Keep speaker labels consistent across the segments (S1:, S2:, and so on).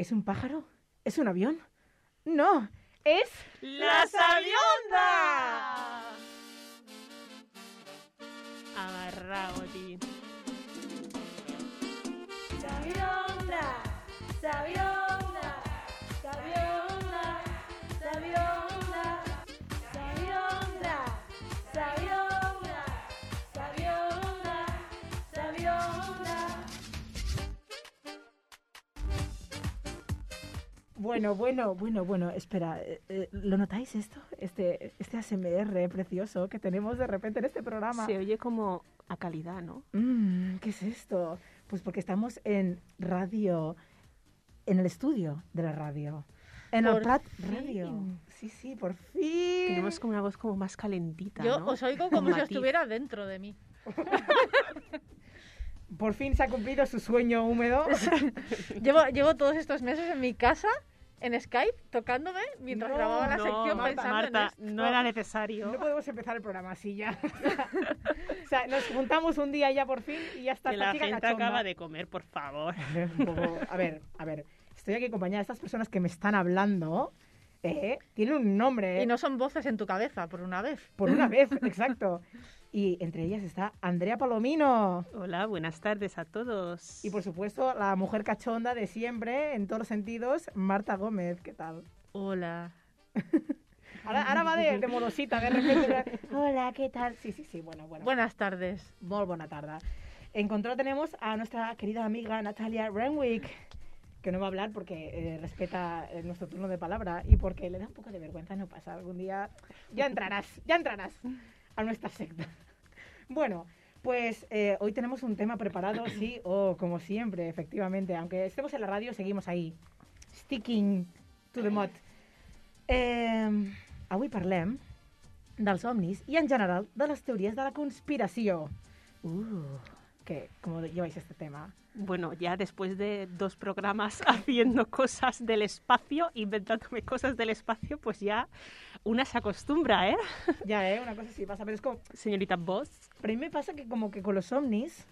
S1: ¿Es un pájaro? ¿Es un avión? No, es...
S2: ¡La Sabionda! Agarrado, tío.
S3: Sabionda, sabionda,
S1: Bueno, bueno, bueno, bueno, espera, eh, eh, ¿lo notáis esto? Este, este ASMR precioso que tenemos de repente en este programa.
S2: Se oye como a calidad, ¿no?
S1: Mm, ¿Qué es esto? Pues porque estamos en radio, en el estudio de la radio. En el Prat. Radio. Sí, sí, por fin.
S2: Tenemos como una voz como más calentita,
S4: Yo
S2: ¿no?
S4: os oigo como si
S2: matiz.
S4: estuviera dentro de mí.
S1: Por fin se ha cumplido su sueño húmedo.
S4: Llevo, llevo todos estos meses en mi casa, en Skype, tocándome mientras
S1: No,
S4: grababa la
S2: no,
S4: sección
S2: Marta,
S4: pensando
S2: Marta,
S4: en esto.
S2: no era necesario.
S1: No podemos empezar el programa así ya. o sea, nos juntamos un día ya por fin y ya está
S2: que la gente
S1: cachonda.
S2: acaba de comer, por favor.
S1: A ver, a ver. Estoy aquí acompañada de estas personas que me están hablando. ¿eh? Tienen un nombre. ¿eh?
S4: Y no son voces en tu cabeza, por una vez.
S1: Por una vez, exacto. Y entre ellas está Andrea Palomino.
S2: Hola, buenas tardes a todos.
S1: Y por supuesto, la mujer cachonda de siempre, en todos los sentidos, Marta Gómez. ¿Qué tal?
S4: Hola.
S1: Ahora, ahora va de, de modosita, de repente. Hola, ¿qué tal? Sí, sí, sí, bueno, bueno.
S4: Buenas tardes.
S1: Muy buena tarde. En control tenemos a nuestra querida amiga Natalia Renwick, que no va a hablar porque eh, respeta eh, nuestro turno de palabra y porque le da un poco de vergüenza no pasar. Algún día ya entrarás, ya entrarás a nuestra secta. Bueno, pues eh, hoy tenemos un tema preparado, sí, o como siempre, efectivamente. Aunque estemos en la radio, seguimos ahí, sticking to the mud. Eh, avui parlem dels somnis i, en general, de les teories de la conspiració. Uh, que, ¿cómo lleváis este tema?
S2: Bueno, ya después de dos programas haciendo cosas del espacio, inventándome cosas del espacio, pues ya una se acostumbra, ¿eh?
S1: Ya, ¿eh? Una cosa sí pasa, pero es como...
S2: Señorita Voss.
S1: Pero a mí me pasa que como que con los ovnis,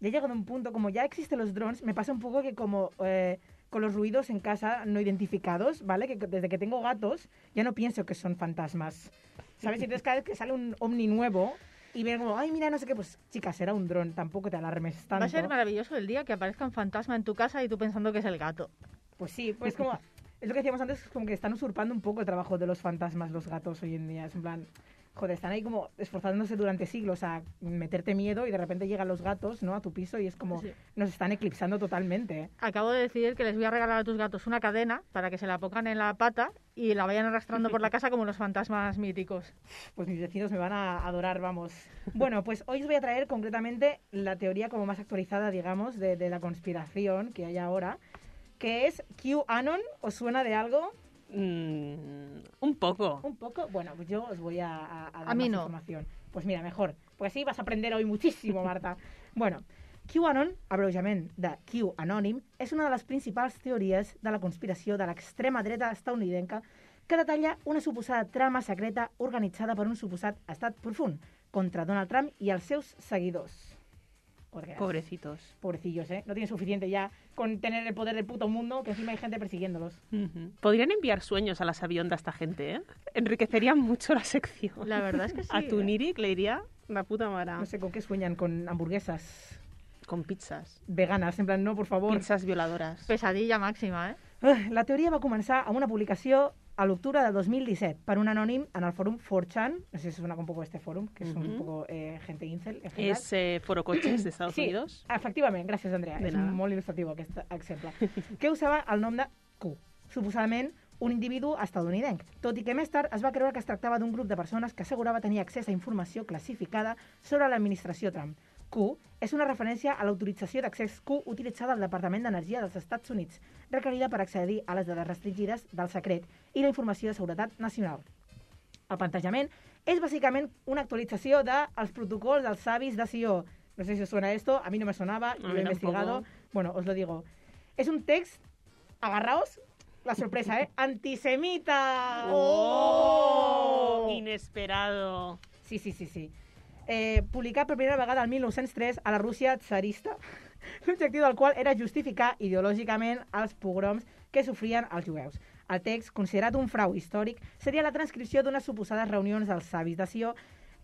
S1: ya he llegado a un punto, como ya existen los drones, me pasa un poco que como eh, con los ruidos en casa no identificados, ¿vale? Que desde que tengo gatos ya no pienso que son fantasmas, ¿sabes? Y entonces cada vez que sale un ovni nuevo y ven como, ay, mira, no sé qué, pues chicas, será un dron, tampoco te alarmes tanto.
S4: Va a ser maravilloso el día que aparezca un fantasma en tu casa y tú pensando que es el gato.
S1: Pues sí, pues como... Es lo que decíamos antes, como que están usurpando un poco el trabajo de los fantasmas, los gatos hoy en día. Es en plan, joder, están ahí como esforzándose durante siglos a meterte miedo y de repente llegan los gatos, ¿no? A tu piso y es como,
S4: Sí.
S1: nos están eclipsando totalmente.
S4: Acabo de decidir que les voy a regalar a tus gatos una cadena para que se la pongan en la pata y la vayan arrastrando por la casa como los fantasmas míticos.
S1: Pues mis vecinos me van a adorar, vamos. Bueno, pues hoy os voy a traer concretamente la teoría como más actualizada, digamos, de, de la conspiración que hay ahora, que es QAnon. ¿Os suena de algo?
S2: Mm, un poco.
S1: Un poco. Bueno, pues yo os voy a, a, a dar
S4: A mí
S1: más
S4: no.
S1: información. Pues mira, mejor. Pues sí vas a aprender hoy muchísimo, Marta. bueno, QAnon, abreujament de Q anònim, és una de les principals teories de la conspiració de l'extrema dreta estadounidenca que detalla una suposada trama secreta organitzada per un suposat estat profund contra Donald Trump i els seus seguidors.
S2: Pobrecitos.
S1: Pobrecillos, ¿eh? No tienen suficiente ya con tener el poder del puto mundo, que encima hay gente persiguiéndolos.
S2: Podrían enviar sueños a la sabionda esta gente, ¿eh? Enriquecerían mucho la sección.
S4: La verdad es que sí.
S2: A tu
S4: ¿eh?
S2: Nirik le diría la puta mara.
S1: No sé con qué sueñan, con hamburguesas
S2: Con pizzas.
S1: veganes, en plan, no, por favor.
S2: Pizzas violadoras.
S4: Pesadilla máxima, ¿eh?
S1: La teoria va començar amb una publicació a l'octubre de 2017 per un anònim en el fòrum 4chan, no sé si suena un poco este fòrum, que es un
S2: Ujú.
S1: poco eh, gente incel en general.
S2: Es eh, Foro Coches de Estados
S1: sí,
S2: Unidos.
S1: efectivament, gràcies Andrea,
S2: De
S1: és
S2: nada.
S1: molt il·lustratiu aquest exemple. que usava el nom de Q, suposadament un individu estadounidenc, tot i que més tard es va creure que es tractava d'un grup de persones que assegurava tenir accés a informació classificada sobre l'administració Trump. Q és una referència a l'autorització d'accés Q utilitzada al Departament d'Energia dels Estats Units, requerida per accedir a les dades restringides del secret i la informació de seguretat nacional. El plantejament és bàsicament una actualització dels protocols dels savis de Sió. No sé si os suena esto, a mí no me sonaba, lo
S2: mí
S1: he investigado.
S2: tampoco.
S1: Bueno, os lo digo. Es un text, agarraos, la sorpresa, ¿eh? ¡Antisemita!
S2: ¡Oh! Inesperado.
S1: Sí, sí, sí, sí. Eh, publicat per primera vegada el 1903 a la Rússia tsarista, l'objectiu del qual era justificar ideològicament els pogroms que sofrien els jueus. El text, considerat un frau històric, seria la transcripció d'unes suposades reunions dels savis de Sió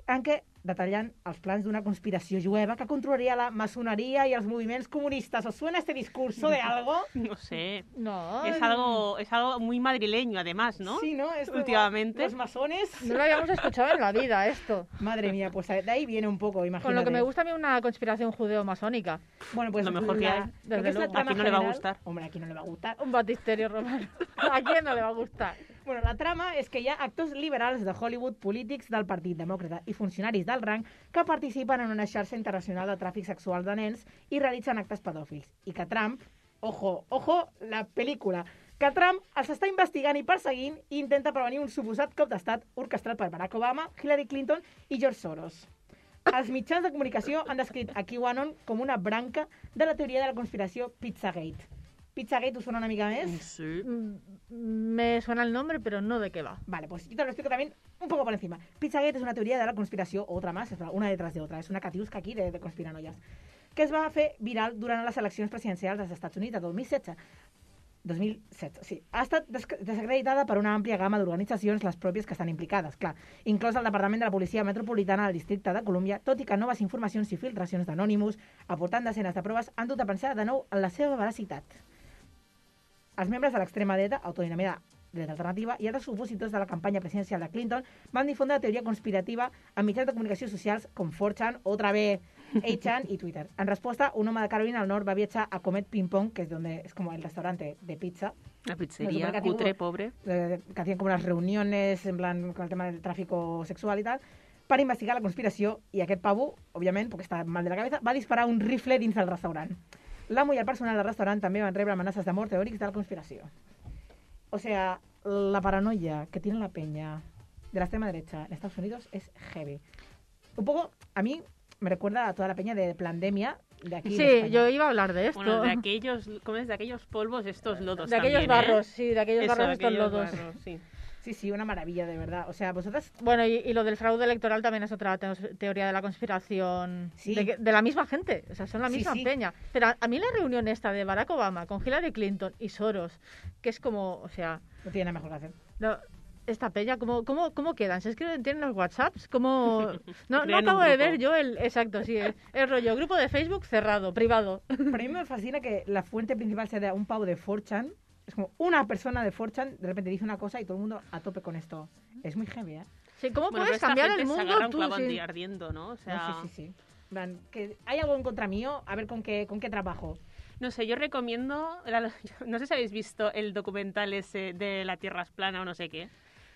S1: en què detallan els plans d'una conspiració jueva que controlaria la maçoneria i els moviments comunistes. ¿Os suena este discurso de algo?
S2: No sé.
S4: No,
S2: Es algo, es algo muy madrileño, además, ¿no?
S1: Sí, ¿no? Esto,
S2: Últimamente.
S1: Los masones.
S4: no lo habíamos escuchado en la vida esto.
S1: Madre mía, pues de ahí viene un poco, imagínate.
S4: Con lo que me gusta a mí una conspiración judeo-masónica.
S1: Bueno, pues
S2: Lo mejor que hay.
S1: lo
S4: Desde
S1: que es la
S4: luego.
S1: trama
S2: Aquí no le va a
S1: general-
S2: gustar.
S1: Hombre, aquí no le va a gustar.
S4: Un batisterio romano. ¿A quién no le va a gustar?
S1: Bueno, la trama és que hi ha actors liberals de Hollywood, polítics del Partit Demòcrata i funcionaris del rang que participen en una xarxa internacional de tràfic sexual de nens i realitzen actes pedòfils. I que Trump, ojo, ojo, la pel·lícula, que Trump els està investigant i perseguint i intenta prevenir un suposat cop d'estat orquestrat per Barack Obama, Hillary Clinton i George Soros. Els mitjans de comunicació han descrit a QAnon com una branca de la teoria de la conspiració Pizzagate. Pizzagate us sona una mica més?
S2: Sí.
S4: Mm, Me suena el nombre, pero no de qué va.
S1: Vale, pues yo te lo explico también un poco por encima. Pizzagate es una teoría de la conspiració, otra más, una detrás de otra. És una catiusca aquí de, de conspiranoies. Que es va fer viral durant les eleccions presidencials dels Estats Units de 2016. 2007, sí. Ha estat des desacreditada per una àmplia gamma d'organitzacions, les pròpies que estan implicades, clar, inclòs el Departament de la Policia Metropolitana del Districte de Colúmbia, tot i que noves informacions i filtracions d'Anonymous, aportant desenes de proves, han dut a pensar de nou en la seva veracitat. Els membres de l'extrema dreta, autodenominada dreta alternativa, i altres opositors de la campanya presidencial de Clinton van difondre la teoria conspirativa en mitjans de comunicació socials com 4chan, otra vez 8chan i Twitter. En resposta, un home de Carolina del Nord va viatjar a Comet Ping Pong, que es donde es como el restaurante de pizza,
S2: La
S1: No,
S2: pizzería,
S1: supongo que a ti
S2: cutre, pobre.
S1: eh, que hacían como unas reuniones en plan con el tema del tráfico sexual y tal, per investigar la conspiració i aquest pavo, òbviament, perquè està mal de la cabeza, va disparar un rifle dins del restaurant. L'amo i el personal del restaurant també van rebre amenaces de mort teòrics de la conspiració. O sea, la paranoia que tiene la peña de la extrema derecha en Estados Unidos es heavy. Un poco, a mí me recuerda a toda la peña de Plandemia de aquí.
S4: Sí, yo iba a hablar de esto.
S2: Bueno, de aquellos, ¿cómo es? De aquellos polvos, estos lodos
S4: de aquellos
S2: ¿eh?
S4: barros, sí, de aquellos
S2: Eso,
S4: barros,
S2: de
S4: estos
S2: aquellos
S4: lodos.
S2: barros, sí.
S1: Sí, sí, una maravilla, de verdad. O sea, vosotras
S4: Bueno, y, y lo del fraude electoral también es otra teo- teoría de la conspiración
S1: Sí.
S4: de, de la misma gente, o sea, son la
S1: Sí,
S4: misma
S1: sí.
S4: peña. Pero a, a mí la reunión esta de Barack Obama con Hillary Clinton y Soros, que es como, o sea,
S1: no tienen nada mejor hacer.
S4: no, esta peña, ¿cómo, cómo, ¿cómo quedan? ¿Se escriben, tienen los WhatsApps? ¿Cómo...? No, no acabo de ver yo el... Exacto, sí, el, el rollo, grupo de Facebook cerrado, privado.
S1: Pero a mí me fascina que la fuente principal sea de un pavo de 4chan. Es como una persona de 4chan de repente dice una cosa y todo el mundo a tope con esto. Es muy heavy, ¿eh?
S4: Sí, ¿Cómo
S2: Bueno,
S4: puedes cambiar el
S2: se
S4: mundo
S2: agarra un
S4: tú
S2: anti- ardiendo, ¿no? O
S1: No,
S2: sea,
S1: sí, sí, sí. En plan, que hay algo en contra mío, a ver con qué, con qué trabajo.
S2: No sé, yo recomiendo, la- no sé si habéis visto el documental ese de la Tierra es plana o no sé qué.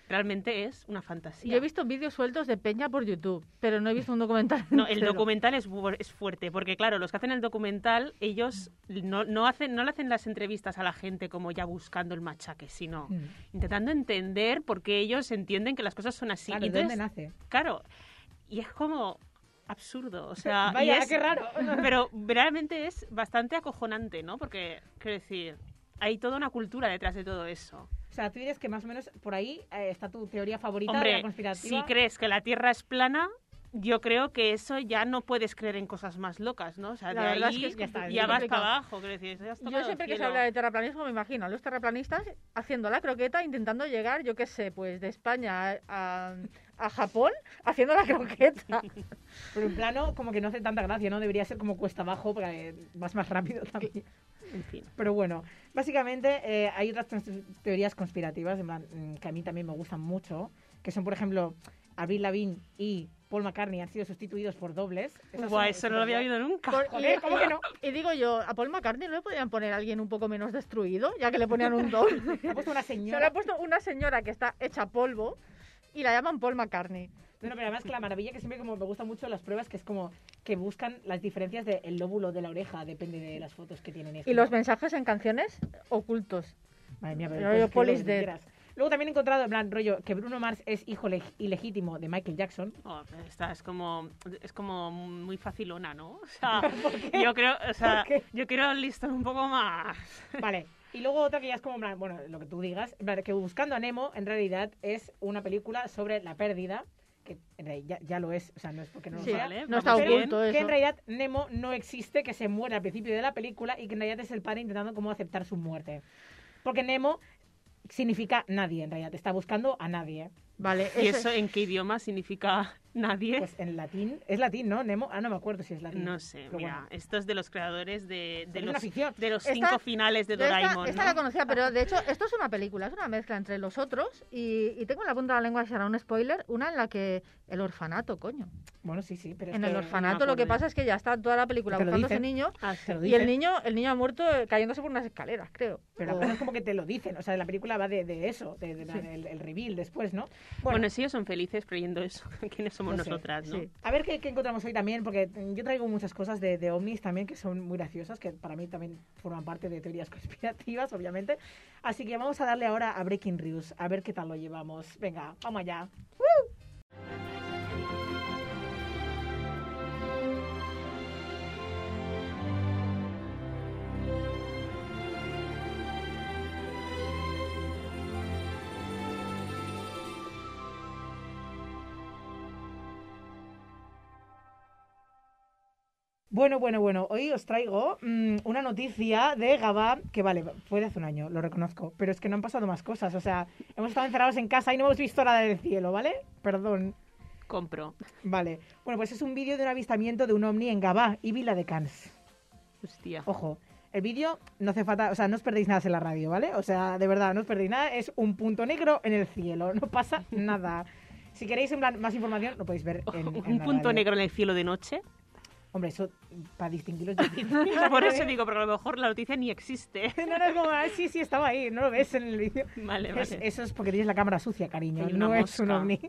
S2: Realmente es una fantasía.
S4: Yo he visto vídeos sueltos de Peña por YouTube, pero no he visto un documental.
S2: No, el documental es, bu- es fuerte, porque claro, los que hacen el documental, ellos no, no, hacen, no le hacen las entrevistas a la gente como ya buscando el machaque, sino
S1: Mm.
S2: intentando entender por qué ellos entienden que las cosas son así.
S1: Claro,
S2: Y
S1: ¿de dónde
S2: entonces,
S1: nace?
S2: claro, y es como absurdo, o sea, y
S1: Vaya,
S2: es-
S1: qué raro.
S2: pero realmente es bastante acojonante, ¿no? Porque, quiero decir, hay toda una cultura detrás de todo eso.
S1: O sea, tú dirías que más o menos por ahí eh, está tu teoría favorita de la conspirativa.
S2: si crees que la Tierra es plana, yo creo que eso ya no puedes creer en cosas más locas, ¿no? O sea,
S4: La
S2: de
S4: verdad es
S2: ahí
S4: que es
S1: ya está,
S2: ya vas
S4: complicado.
S2: para abajo, quiero decir, ya
S4: Yo siempre que se habla de terraplanismo me imagino a los terraplanistas haciendo la croqueta, intentando llegar, yo qué sé, pues de España a, a- Japón, haciendo la croqueta.
S1: Pero en plano, como que no hace tanta gracia, ¿no? Debería ser como cuesta abajo, porque vas más rápido también.
S2: En fin.
S1: Pero bueno, básicamente eh, hay otras teorías conspirativas en plan, mm, que a mí también me gustan mucho, que son, por ejemplo, Avril Lavigne y Paul McCartney han sido sustituidos por dobles. Esas son
S2: eso no lo había oído nunca.
S4: Por-
S1: Joder, ¿cómo que no?
S4: Y digo yo, a Paul McCartney no le podían poner a alguien un poco menos destruido, ya que le ponían un doble.
S1: Ha puesto una
S4: Se le
S1: señora.
S4: ha puesto una señora que está hecha polvo y la llaman Paul McCartney.
S1: No, no, pero además que la maravilla que siempre como me gustan mucho las pruebas, que es como que buscan las diferencias del lóbulo de la oreja, depende de las fotos que tienen.
S4: Y los mensajes en canciones ocultos.
S1: Madre mía, pero
S4: Rollo
S1: que
S4: Dead.
S1: quieras. Luego también he encontrado, en plan, rollo, que Bruno Mars es hijo leg- ilegítimo de Michael Jackson.
S2: Oh, esta es como es como muy facilona, ¿no? O sea, yo creo, o sea, yo quiero el listón un poco más.
S1: Vale. Y luego otra que ya es como, bueno, lo que tú digas, en plan, que Buscando a Nemo en realidad es una película sobre la pérdida, que en realidad ya, ya lo es, o sea, no es porque no lo
S4: Sí,
S1: sea.
S2: Vale,
S4: no está oculto
S1: que
S4: eso.
S1: en realidad Nemo no existe, que se muere al principio de la película y que en realidad es el padre intentando como aceptar su muerte. Porque Nemo significa nadie, en realidad. Está buscando a nadie.
S4: Vale,
S2: ¿Y eso en qué idioma significa nadie?
S1: Pues en latín. Es latín, ¿no? Nemo. Ah, no me acuerdo si es latín.
S2: no sé,
S1: Pero
S2: mira,
S1: bueno.
S2: esto es de los creadores de, de los, de los
S4: Esta-
S2: cinco finales de
S4: Yo esta-
S2: Doraemon.
S4: Esta,
S2: ¿no?
S4: la conocía, pero de hecho esto es una película, es una mezcla entre los otros y, y tengo en la punta de la lengua, será un spoiler, una en la que el orfanato, coño.
S1: Bueno, sí, sí. Pero
S4: En el orfanato lo que pasa es que ya está toda la película buscando a ese niño
S2: Ah,
S4: y el niño, el niño ha muerto eh, cayéndose por unas escaleras, creo.
S1: Pero
S4: O-
S1: es como que te lo dicen. O sea, la película va de, de eso, de, de-
S4: Sí.
S1: del el reveal después, ¿no?
S2: Bueno, si ellos son felices creyendo eso, ¿quiénes somos
S1: No sé,
S2: nosotras, no?
S4: sí.
S1: A ver qué, qué encontramos hoy también, porque yo traigo muchas cosas de, de ovnis también que son muy graciosas, que para mí también forman parte de teorías conspirativas, obviamente. Así que vamos a darle ahora a Breaking News, a ver qué tal lo llevamos. Venga, vamos allá. Bueno, bueno, bueno, hoy os traigo mm, una noticia de Gabá, que vale, fue de hace un año, lo reconozco, pero es que no han pasado más cosas, o sea, hemos estado encerrados en casa y no hemos visto nada del cielo, ¿vale? Perdón.
S2: Compro.
S1: Vale. Bueno, pues es un vídeo de un avistamiento de un ovni en Gabá y Vila de Cans.
S2: Hostia.
S1: Ojo, el vídeo no hace falta, o sea, no os perdéis nada en la radio, ¿vale? O sea, de verdad, no os perdéis nada, es un punto negro en el cielo, no pasa nada. Si queréis en plan, más información, lo podéis ver en, en
S2: un
S1: la
S2: punto
S1: radio.
S2: negro en el cielo de noche.
S1: Hombre, eso para distinguirlo es difícil.
S2: Por eso digo, pero a lo mejor la noticia ni existe.
S1: No, no es como, ah, sí, sí, estaba ahí, no lo ves en el vídeo.
S2: Vale,
S1: Es-
S2: vale.
S1: eso es porque tienes la cámara sucia, cariño, no es un
S2: mosca.
S1: ovni.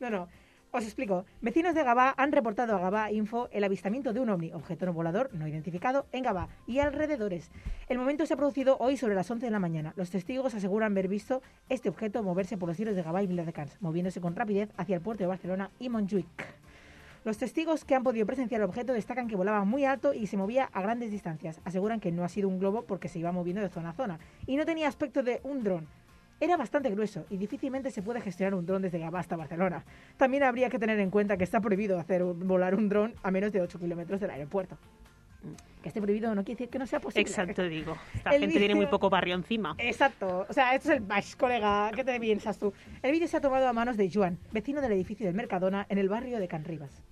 S1: No, no. Os explico. Vecinos de Gabá han reportado a Gabá Info el avistamiento de un ovni, objeto no volador no identificado, en Gabá y alrededores. El momento se ha producido hoy sobre las 11 de la mañana. Los testigos aseguran haber visto este objeto moverse por los cielos de Gabá y Viladecans, moviéndose con rapidez hacia el puerto de Barcelona y Montjuic. Los testigos que han podido presenciar el objeto destacan que volaba muy alto y se movía a grandes distancias. Aseguran que no ha sido un globo porque se iba moviendo de zona a zona y no tenía aspecto de un dron. Era bastante grueso y difícilmente se puede gestionar un dron desde Gabá hasta Barcelona. También habría que tener en cuenta que está prohibido hacer volar un dron a menos de 8 kilómetros del aeropuerto. Que esté prohibido no quiere decir que no sea posible.
S2: Exacto, digo. Esta
S1: El
S2: gente tiene muy poco barrio encima.
S1: Exacto. O sea, esto es el bash, colega. ¿Qué te piensas tú? El vídeo se ha tomado a manos de Joan, vecino del edificio del Mercadona en el barrio de Can Rivas.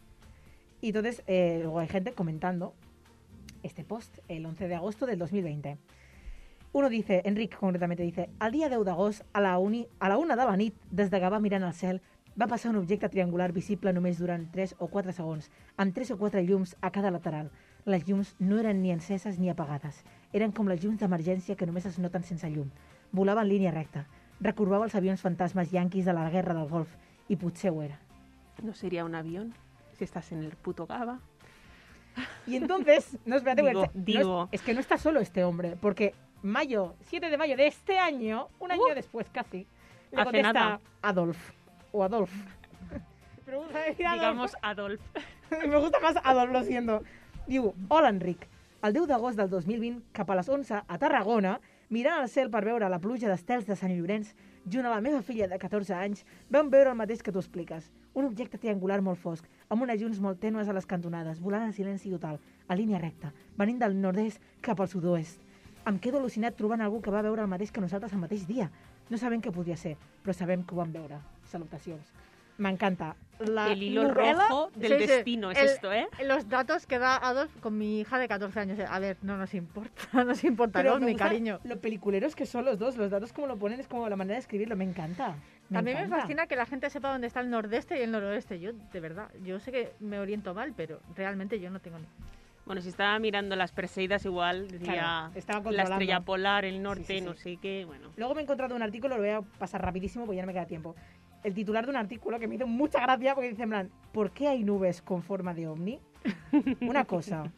S1: Y entonces, eh, luego hay gente comentando este post el 11 de agosto del 2020. Uno dice, Enric concretamente dice, al dia 10 d'agost a la, uni, a la una de la nit, des de Gavà mirant al cel, va passar un objecte triangular visible només durant 3 o 4 segons, amb 3 o 4 llums a cada lateral. Les llums no eren ni enceses ni apagades. Eren com les llums d'emergència que només es noten sense llum. Volava en línia recta. Recorbava els avions fantasmes yanquis de la guerra del Golf. I potser ho era.
S2: ¿No sería un avión? Si estás en el puto Gaba.
S1: Y entonces, no, espérate,
S2: Digo,
S1: no es-
S2: digo.
S1: es, que no está solo este hombre, porque mayo, 7 de mayo de este año, un año después casi, le
S2: Hace
S1: contesta
S2: nada.
S1: Adolf. O Adolf. Pero vamos a decir Adolf.
S2: Digamos Adolf.
S1: Me gusta más Adolf, lo siento. Diu, hola Enric. El 10 d'agost del 2020, cap a les 11, a Tarragona, mirant al cel per veure la pluja d'estels de Sant Llorenç, junt a la meva filla de 14 anys, vam veure el mateix que tu expliques. Un objecte triangular molt fosc, amb unes llums molt tènues a les cantonades, volant en silenci total, a línia recta, venint del nord-est cap al sud-oest. Em quedo al·lucinat trobant algú que va veure el mateix que nosaltres el mateix dia. No sabem què podia ser, però sabem que ho vam veure. Salutacions. M'encanta. La
S2: El hilo
S1: novel·la
S2: rojo del
S4: Sí, sí,
S2: destino es
S4: el-
S2: esto, ¿eh?
S4: Los datos que da Adolf con mi hija de 14 años. A ver, no nos importa, no nos importa
S1: Pero
S4: ovni,
S1: gusta
S4: cariño.
S1: Lo peliculeros que son los dos, los datos como lo ponen es como la manera de escribirlo, me encanta. Me
S4: También me
S1: encanta.
S4: fascina que la gente sepa dónde está el nordeste y el noroeste. Yo, de verdad, yo sé que me oriento mal, pero realmente yo no tengo ni...
S2: Bueno, si estaba mirando las Perseidas igual, decía
S1: Claro,
S2: la estrella polar, el norte,
S1: Sí, sí, sí.
S2: no sé qué, bueno.
S1: Luego me he encontrado un artículo, lo voy a pasar rapidísimo porque ya no me queda tiempo. El titular de un artículo que me hizo mucha gracia porque dice en plan, ¿por qué hay nubes con forma de ovni? Una cosa,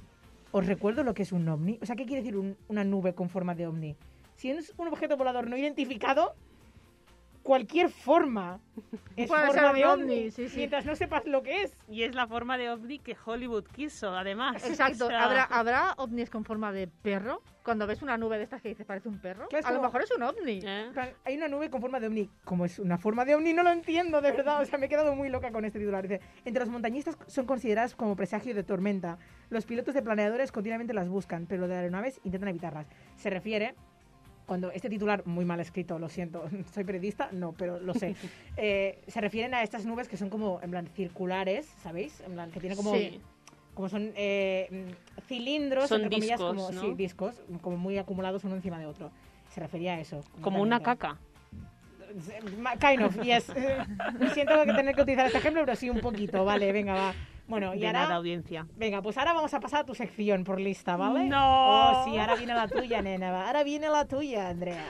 S1: ¿os recuerdo lo que es un ovni? O sea, ¿qué quiere decir un- una nube con forma de ovni? Si es un objeto volador no identificado, cualquier forma es
S4: Puede
S1: forma de ovni,
S4: ovni, sí, sí.
S1: mientras no sepas lo que es.
S2: Y es la forma de ovni que Hollywood quiso, además.
S4: Exacto,
S2: O sea,
S4: ¿Habrá, ¿habrá ovnis con forma de perro? Cuando ves una nube de estas que dices parece un perro,
S1: Claro,
S4: a lo
S1: como-
S4: mejor es un ovni.
S2: ¿eh?
S1: Hay una nube con forma de ovni. Como es una forma de ovni, no lo entiendo, de verdad. O sea, me he quedado muy loca con este titular. Dice, entre los montañistas son consideradas como presagio de tormenta. Los pilotos de planeadores continuamente las buscan, pero de aeronaves intentan evitarlas. Se refiere cuando este titular, muy mal escrito, lo siento, soy periodista, no, pero lo sé, eh, se refieren a estas nubes que son como, en plan, circulares, ¿sabéis? En plan, que tienen como...
S2: Sí.
S1: Como son eh, mm, cilindros,
S2: Son
S1: entre comillas,
S2: discos,
S1: como,
S2: ¿no?
S1: sí, discos, como muy acumulados uno encima de otro. Se refería a eso.
S2: Como una caca.
S1: Ma- Kind of, yes. Eh, Siento que tener que utilizar este ejemplo, pero sí un poquito. Vale, venga, va. Bueno, y
S2: De
S1: ahora...
S2: nada, audiencia.
S1: Venga, pues ahora vamos a pasar a tu sección por lista, ¿vale?
S2: No.
S1: Oh, sí, ahora viene la tuya, nena. Ahora viene la tuya, Andrea.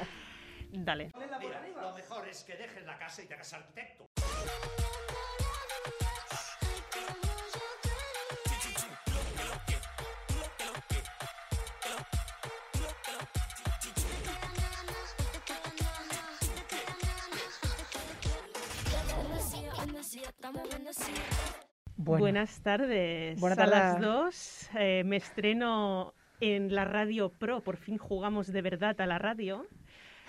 S2: Dale.
S5: Mira, lo mejor es que dejes la casa y te hagas arquitecto.
S1: Bueno,
S2: Buenas tardes.
S1: Buenas
S2: a las dos. eh, me estreno en la Radio Pro. Por fin jugamos de verdad a la radio.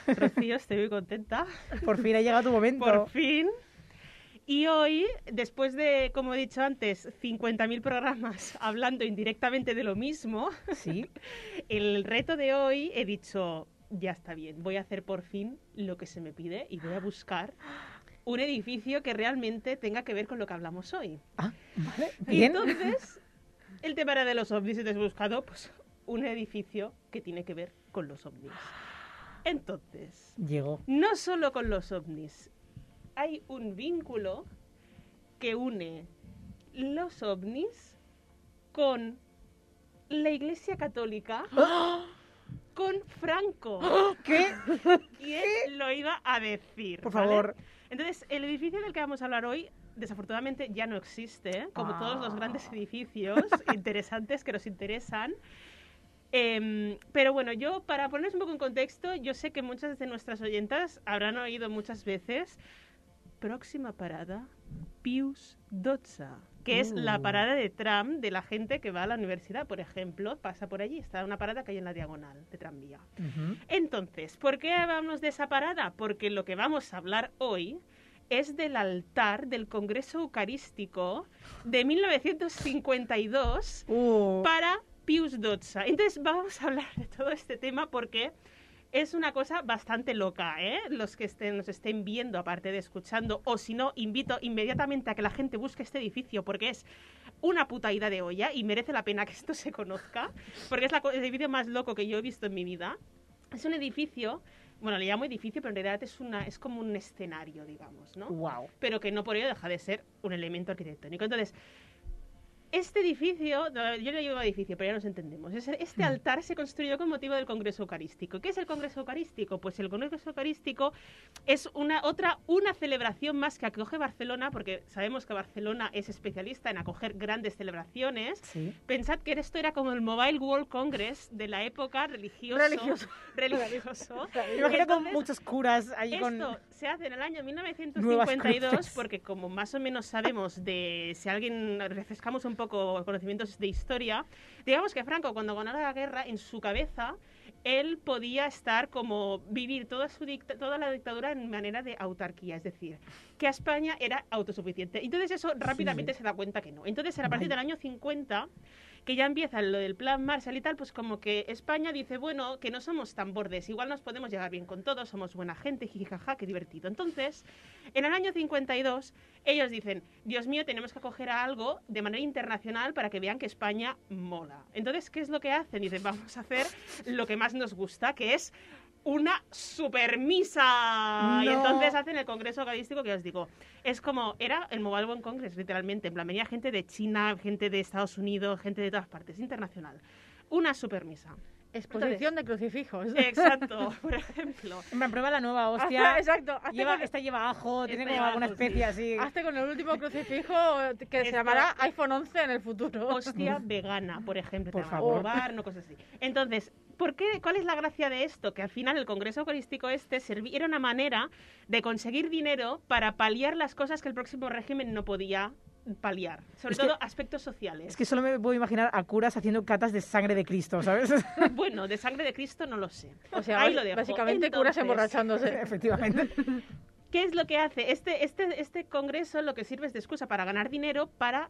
S2: Rocío, estoy muy contenta.
S1: por fin ha llegado tu momento.
S2: Por fin. Y hoy, después de, como he dicho antes, 50.000 programas hablando indirectamente de lo mismo,
S1: Sí.
S2: el reto de hoy he dicho, ya está bien, voy a hacer por fin lo que se me pide y voy a buscar un edificio que realmente tenga que ver con lo que hablamos hoy.
S1: Ah, vale.
S2: Y entonces, el tema era de los ovnis y buscado pues, un edificio que tiene que ver con los ovnis. Entonces,
S1: Llegó.
S2: no solo con los ovnis, hay un vínculo que une los ovnis con la Iglesia Católica, con Franco.
S1: ¿Qué?
S2: ¿Quién lo iba a decir?
S1: Por
S2: ¿vale?
S1: favor.
S2: Entonces, el edificio del que vamos a hablar hoy, desafortunadamente ya no existe, ¿eh? como todos los grandes
S1: Ah.
S2: edificios interesantes que nos interesan. Em, pero bueno, yo para ponernos un poco en contexto, yo sé que muchas de nuestras oyentas habrán oído muchas veces próxima parada Pius Dotza, que es la
S1: Uh.
S2: parada de tram de la gente que va a la universidad, por ejemplo, pasa por allí, está una parada que hay en la diagonal de tranvía. Entonces, ¿por qué hablamos de esa parada? Porque lo que vamos a hablar hoy es del altar del Congreso Eucarístico de 1952
S1: Uh,
S2: para Pius Dotza. Entonces, vamos a hablar de todo este tema porque es una cosa bastante loca, ¿eh? Los que estén, nos estén viendo, aparte de escuchando, o si no, invito inmediatamente a que la gente busque este edificio porque es una puta ida de olla y merece la pena que esto se conozca, porque es la el edificio más loco que yo he visto en mi vida. Es un edificio, bueno, le llamo edificio, pero en realidad es, una, es como un escenario, digamos, ¿no?
S1: wow.
S2: pero que no por ello deja de ser un elemento arquitectónico. Entonces, este edificio, no, yo le digo edificio, pero ya nos entendemos. Este altar se construyó con motivo del Congreso Eucarístico. ¿Qué es el Congreso Eucarístico? Pues el Congreso Eucarístico es una otra una celebración más que acoge Barcelona, porque sabemos que Barcelona es especialista en acoger grandes celebraciones.
S1: Sí.
S2: Pensad que esto era como el Mobile World Congress de la época religioso.
S4: Religioso.
S2: religioso.
S1: Imagino con muchos curas ahí
S2: esto
S1: con...
S2: se hace en el año
S1: Nuevas
S2: 1952
S1: cruces.
S2: porque como más o menos sabemos de si alguien refrescamos un poco conocimientos de historia, digamos que Franco cuando ganó la guerra en su cabeza él podía estar como vivir toda su dicta- toda la dictadura en manera de autarquía, es decir, que a España era autosuficiente. Entonces eso rápidamente se da cuenta que no. Entonces a partir del año 50 que ya empieza lo del plan Marshall y tal, pues como que España dice, bueno, que no somos tan bordes, igual nos podemos llevar bien con todos, somos buena gente, jijijaja, qué divertido. Entonces, en el año 52, ellos dicen, Dios mío, tenemos que acoger a algo de manera internacional para que vean que España mola. Entonces, ¿qué es lo que hacen? Dicen, vamos a hacer lo que más nos gusta, que es una super misa. Y entonces hacen el congreso eucarístico que os digo. Es como, era el Mobile World Congress, literalmente. En plan, venía gente de China, gente de Estados Unidos, gente de todas partes, internacional. Una super misa.
S4: Exposición de crucifijos.
S2: Exacto, por ejemplo.
S1: Me prueba la nueva
S4: Hazte-
S1: hostia.
S4: exacto. hazte
S1: Lleva,
S4: con-
S1: esta lleva ajo, tiene
S2: Esta
S1: como alguna
S2: ajo,
S1: especie
S2: sí.
S1: así.
S4: hazte con el último crucifijo que se llamará iPhone 11 en el futuro.
S2: Hostia vegana, por ejemplo.
S1: Por
S2: te
S1: favor.
S2: robar, no cosas así. Entonces, ¿por qué, ¿cuál es la gracia de esto? Que al final el Congreso Eucarístico este era una manera de conseguir dinero para paliar las cosas que el próximo régimen no podía paliar. Sobre
S1: Es que-
S2: todo aspectos sociales.
S1: Es que solo me puedo imaginar a curas haciendo catas de sangre de Cristo, ¿sabes?
S2: Bueno, de sangre de Cristo no lo sé.
S4: O sea,
S2: Ahí lo dejo.
S4: básicamente curas emborrachándose.
S1: Efectivamente.
S2: ¿Qué es lo que hace? Este, este, este congreso lo que sirve es de excusa para ganar dinero para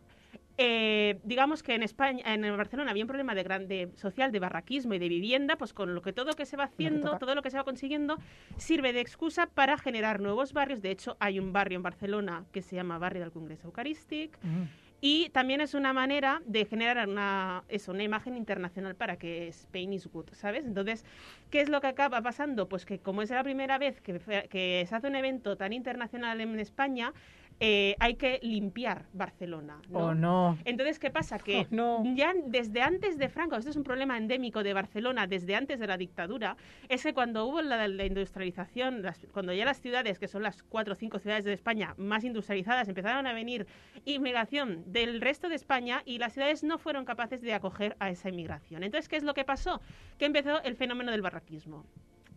S2: eh, digamos que en España, en Barcelona había un problema de grande social, de barraquismo y de vivienda, pues con lo que todo lo que se va haciendo, todo lo que se va consiguiendo, sirve de excusa para generar nuevos barrios. De hecho, hay un barrio en Barcelona que se llama Barrio del Congreso Eucarístic.
S1: Mm.
S2: Y también es una manera de generar una, eso, una imagen internacional para que Spain is good, ¿sabes? Entonces, ¿qué es lo que acaba pasando? Pues que como es la primera vez que, que se hace un evento tan internacional en España, eh, hay que limpiar Barcelona. ¿no?
S1: Oh, no.
S2: Entonces, ¿qué pasa? Que
S1: Oh, no.
S2: ya desde antes de Franco, esto es un problema endémico de Barcelona, desde antes de la dictadura, es que cuando hubo la, la industrialización, las- cuando ya las ciudades, que son las cuatro o cinco ciudades de España más industrializadas, empezaron a venir inmigración del resto de España y las ciudades no fueron capaces de acoger a esa inmigración. Entonces, ¿qué es lo que pasó? Que empezó el fenómeno del barraquismo.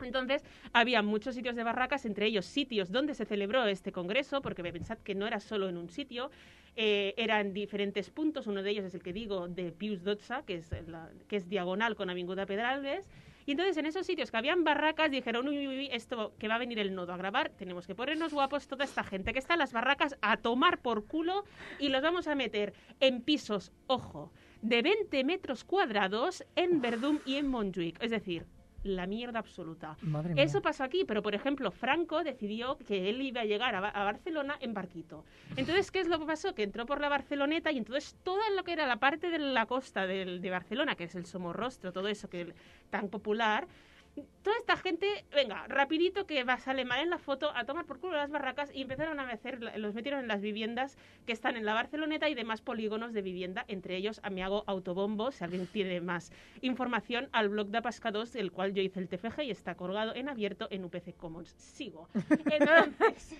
S2: Entonces, había muchos sitios de barracas, entre ellos sitios donde se celebró este congreso, porque pensad que no era solo en un sitio, eh, eran diferentes puntos. Uno de ellos es el que digo, de Pius Dotza, que es, que es diagonal con Avinguda Pedralbes. Y entonces, en esos sitios que habían barracas, dijeron, uy, uy, uy, esto que va a venir el nodo a grabar, tenemos que ponernos guapos toda esta gente que está en las barracas a tomar por culo y los vamos a meter en pisos, ojo, de 20 metros cuadrados en Verdún y en Montjuic. Es decir, la mierda absoluta.
S1: Madre mía.
S2: Eso pasó aquí, pero por ejemplo, Franco decidió que él iba a llegar a, Ba- a Barcelona en barquito. Entonces, ¿qué es lo que pasó? Que entró por la Barceloneta y entonces toda lo que era la parte de la costa de Barcelona, que es el Somorrostro, todo eso que tan popular, toda esta gente, venga, rapidito que va, sale mal en la foto, a tomar por culo las barracas y empezaron a meter, los metieron en las viviendas que están en la Barceloneta y demás polígonos de vivienda, entre ellos a mi hago autobombo, si alguien tiene más información, al blog de Pescados, del cual yo hice el TFG y está colgado en abierto en UPC Commons. Sigo. Entonces,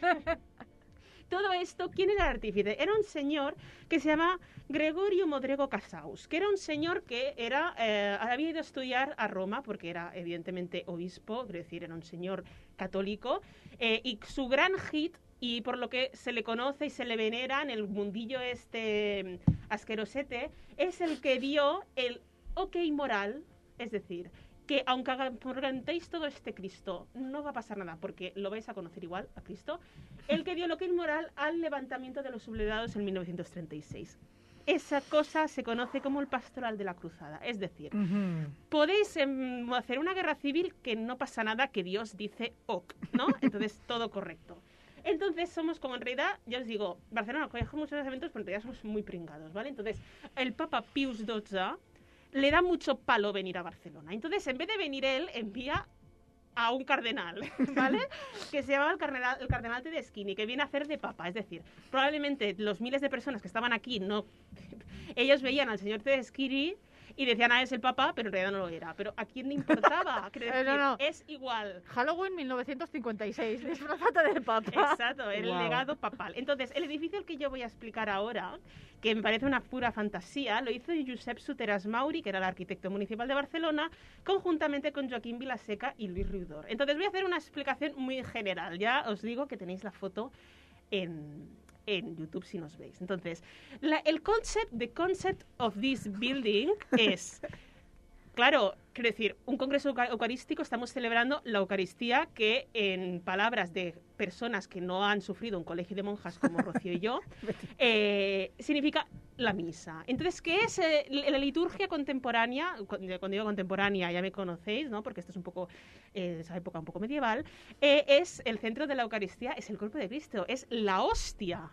S2: todo esto, ¿quién era el artífice? Era un señor que se llama Gregorio Modrego Casaus, que era un señor que era, eh, había ido a estudiar a Roma, porque era evidentemente obispo, es decir, era un señor católico, eh, y su gran hit, y por lo que se le conoce y se le venera en el mundillo este mm, asquerosete, es el que dio el ok moral, es decir, que aunque preguntéis todo este Cristo, no va a pasar nada, porque lo vais a conocer igual a Cristo, el que dio lo que es moral al levantamiento de los sublevados en 1936. Esa cosa se conoce como el pastoral de la cruzada, es decir, podéis em, hacer una guerra civil que no pasa nada, que Dios dice ok, ¿no? Entonces, todo correcto. Entonces, somos como en realidad, ya os digo, Barcelona coge muchos eventos, pero en realidad somos muy pringados, ¿vale? Entonces, el Papa Pius XII le da mucho palo venir a Barcelona. Entonces, en vez de venir él, envía a un cardenal, ¿vale? que se llama el cardenal, el cardenal Tedeschini, que viene a hacer de papa. Es decir, probablemente los miles de personas que estaban aquí, no, ellos veían al señor Tedeschini y decían, ah, es el papa, pero en realidad no lo era. Pero ¿a quién le importaba?
S4: Eh, no,
S2: decir,
S4: no.
S2: Es igual.
S4: Halloween 1956, disfrazate de papa.
S2: Exacto, el legado papal. Entonces, el edificio que yo voy a explicar ahora, que me parece una pura fantasía, lo hizo Josep Suteras Mauri, que era el arquitecto municipal de Barcelona, conjuntamente con Joaquín Vilaseca y Luis Riudor. Entonces, voy a hacer una explicación muy general. Ya os digo que tenéis la foto en, en YouTube si nos veis. Entonces, la- el concept, the concept of this building es Claro, quiero decir, un congreso euca- eucarístico estamos celebrando la Eucaristía que, en palabras de personas que no han sufrido un colegio de monjas como Rocío y yo, eh, significa la misa. Entonces, ¿qué es eh, la liturgia contemporánea? Cu- Cuando digo contemporánea ya me conocéis, ¿no? Porque esto es un poco, eh, esa época un poco medieval. eh, es el centro de la Eucaristía, es el cuerpo de Cristo, es la hostia.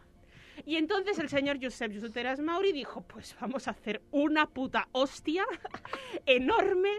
S2: Y entonces el señor Josep Jusuteras Mauri dijo, pues vamos a hacer una puta hostia enorme,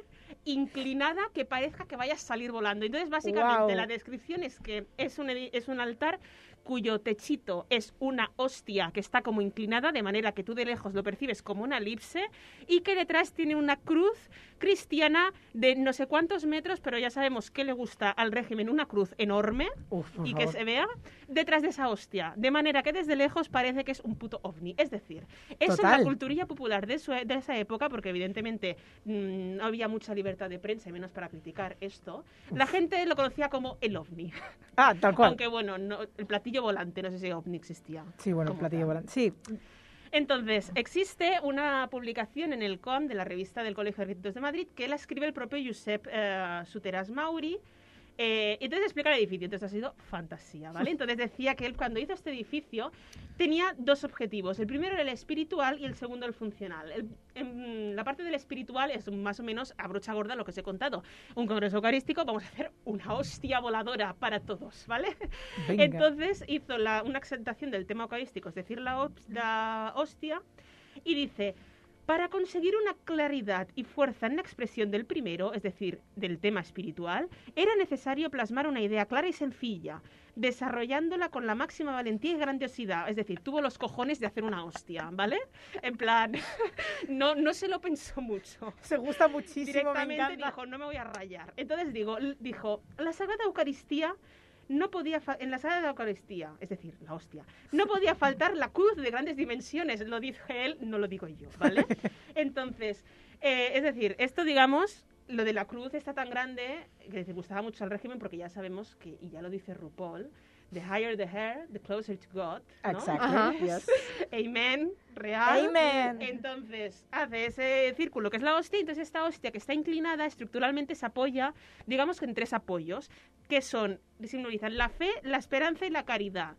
S2: inclinada, que parezca que vaya a salir volando. Entonces, básicamente, la descripción es que es un, es un altar cuyo techito es una hostia que está como inclinada, de manera que tú de lejos lo percibes como una elipse, y que detrás tiene una cruz cristiana de no sé cuántos metros, pero ya sabemos que le gusta al régimen una cruz enorme
S1: Uf,
S2: y que se vea detrás de esa hostia, de manera que desde lejos parece que es un puto ovni. Es decir, eso
S1: Total.
S2: es la culturilla popular de, su- de esa época, porque evidentemente mm, no había mucha libertad de prensa y menos para criticar esto. La gente lo conocía como el ovni,
S1: Ah, tal cual.
S2: aunque bueno, no- el platillo volante, no sé si ovni existía.
S1: Sí, bueno,
S2: como
S1: platillo
S2: tal.
S1: volante. Sí,
S2: Entonces, existe una publicación en el COM de la revista del Colegio de Arquitectos de Madrid que la escribe el propio Josep eh, Suteras Mauri, Eh, entonces explica el edificio, entonces ha sido fantasía, ¿vale? Entonces decía que él cuando hizo este edificio tenía dos objetivos. El primero era el espiritual y el segundo el funcional. El- en la parte del espiritual es más o menos a brocha gorda lo que os he contado. Un congreso eucarístico, vamos a hacer una hostia voladora para todos, ¿vale?
S1: Venga.
S2: Entonces hizo la- una exaltación del tema eucarístico, es decir, la hostia, y dice, para conseguir una claridad y fuerza en la expresión del primero, es decir, del tema espiritual, era necesario plasmar una idea clara y sencilla, desarrollándola con la máxima valentía y grandiosidad. Es decir, tuvo los cojones de hacer una hostia, ¿vale? En plan, no, no se lo pensó mucho
S1: Se gusta muchísimo, me
S2: directamente
S1: encanta.
S2: dijo, no me voy a rayar. Entonces digo, dijo, la Sagrada Eucaristía no podía en la Sagrada Eucaristía, es decir, la hostia, no podía faltar la cruz de grandes dimensiones, lo dice él, no lo digo yo, ¿vale? Entonces, eh, es decir, esto digamos, lo de la cruz está tan grande que le gustaba mucho al régimen porque ya sabemos que, y ya lo dice RuPaul, the higher the hair, the closer to God. ¿no?
S1: Exactly.
S4: Ajá.
S1: yes.
S2: Amen, real.
S1: Amen.
S2: Entonces, hace ese círculo que es la hostia, entonces esta hostia que está inclinada estructuralmente se apoya, digamos que en tres apoyos, que son, simbolizan la fe, la esperanza y la caridad.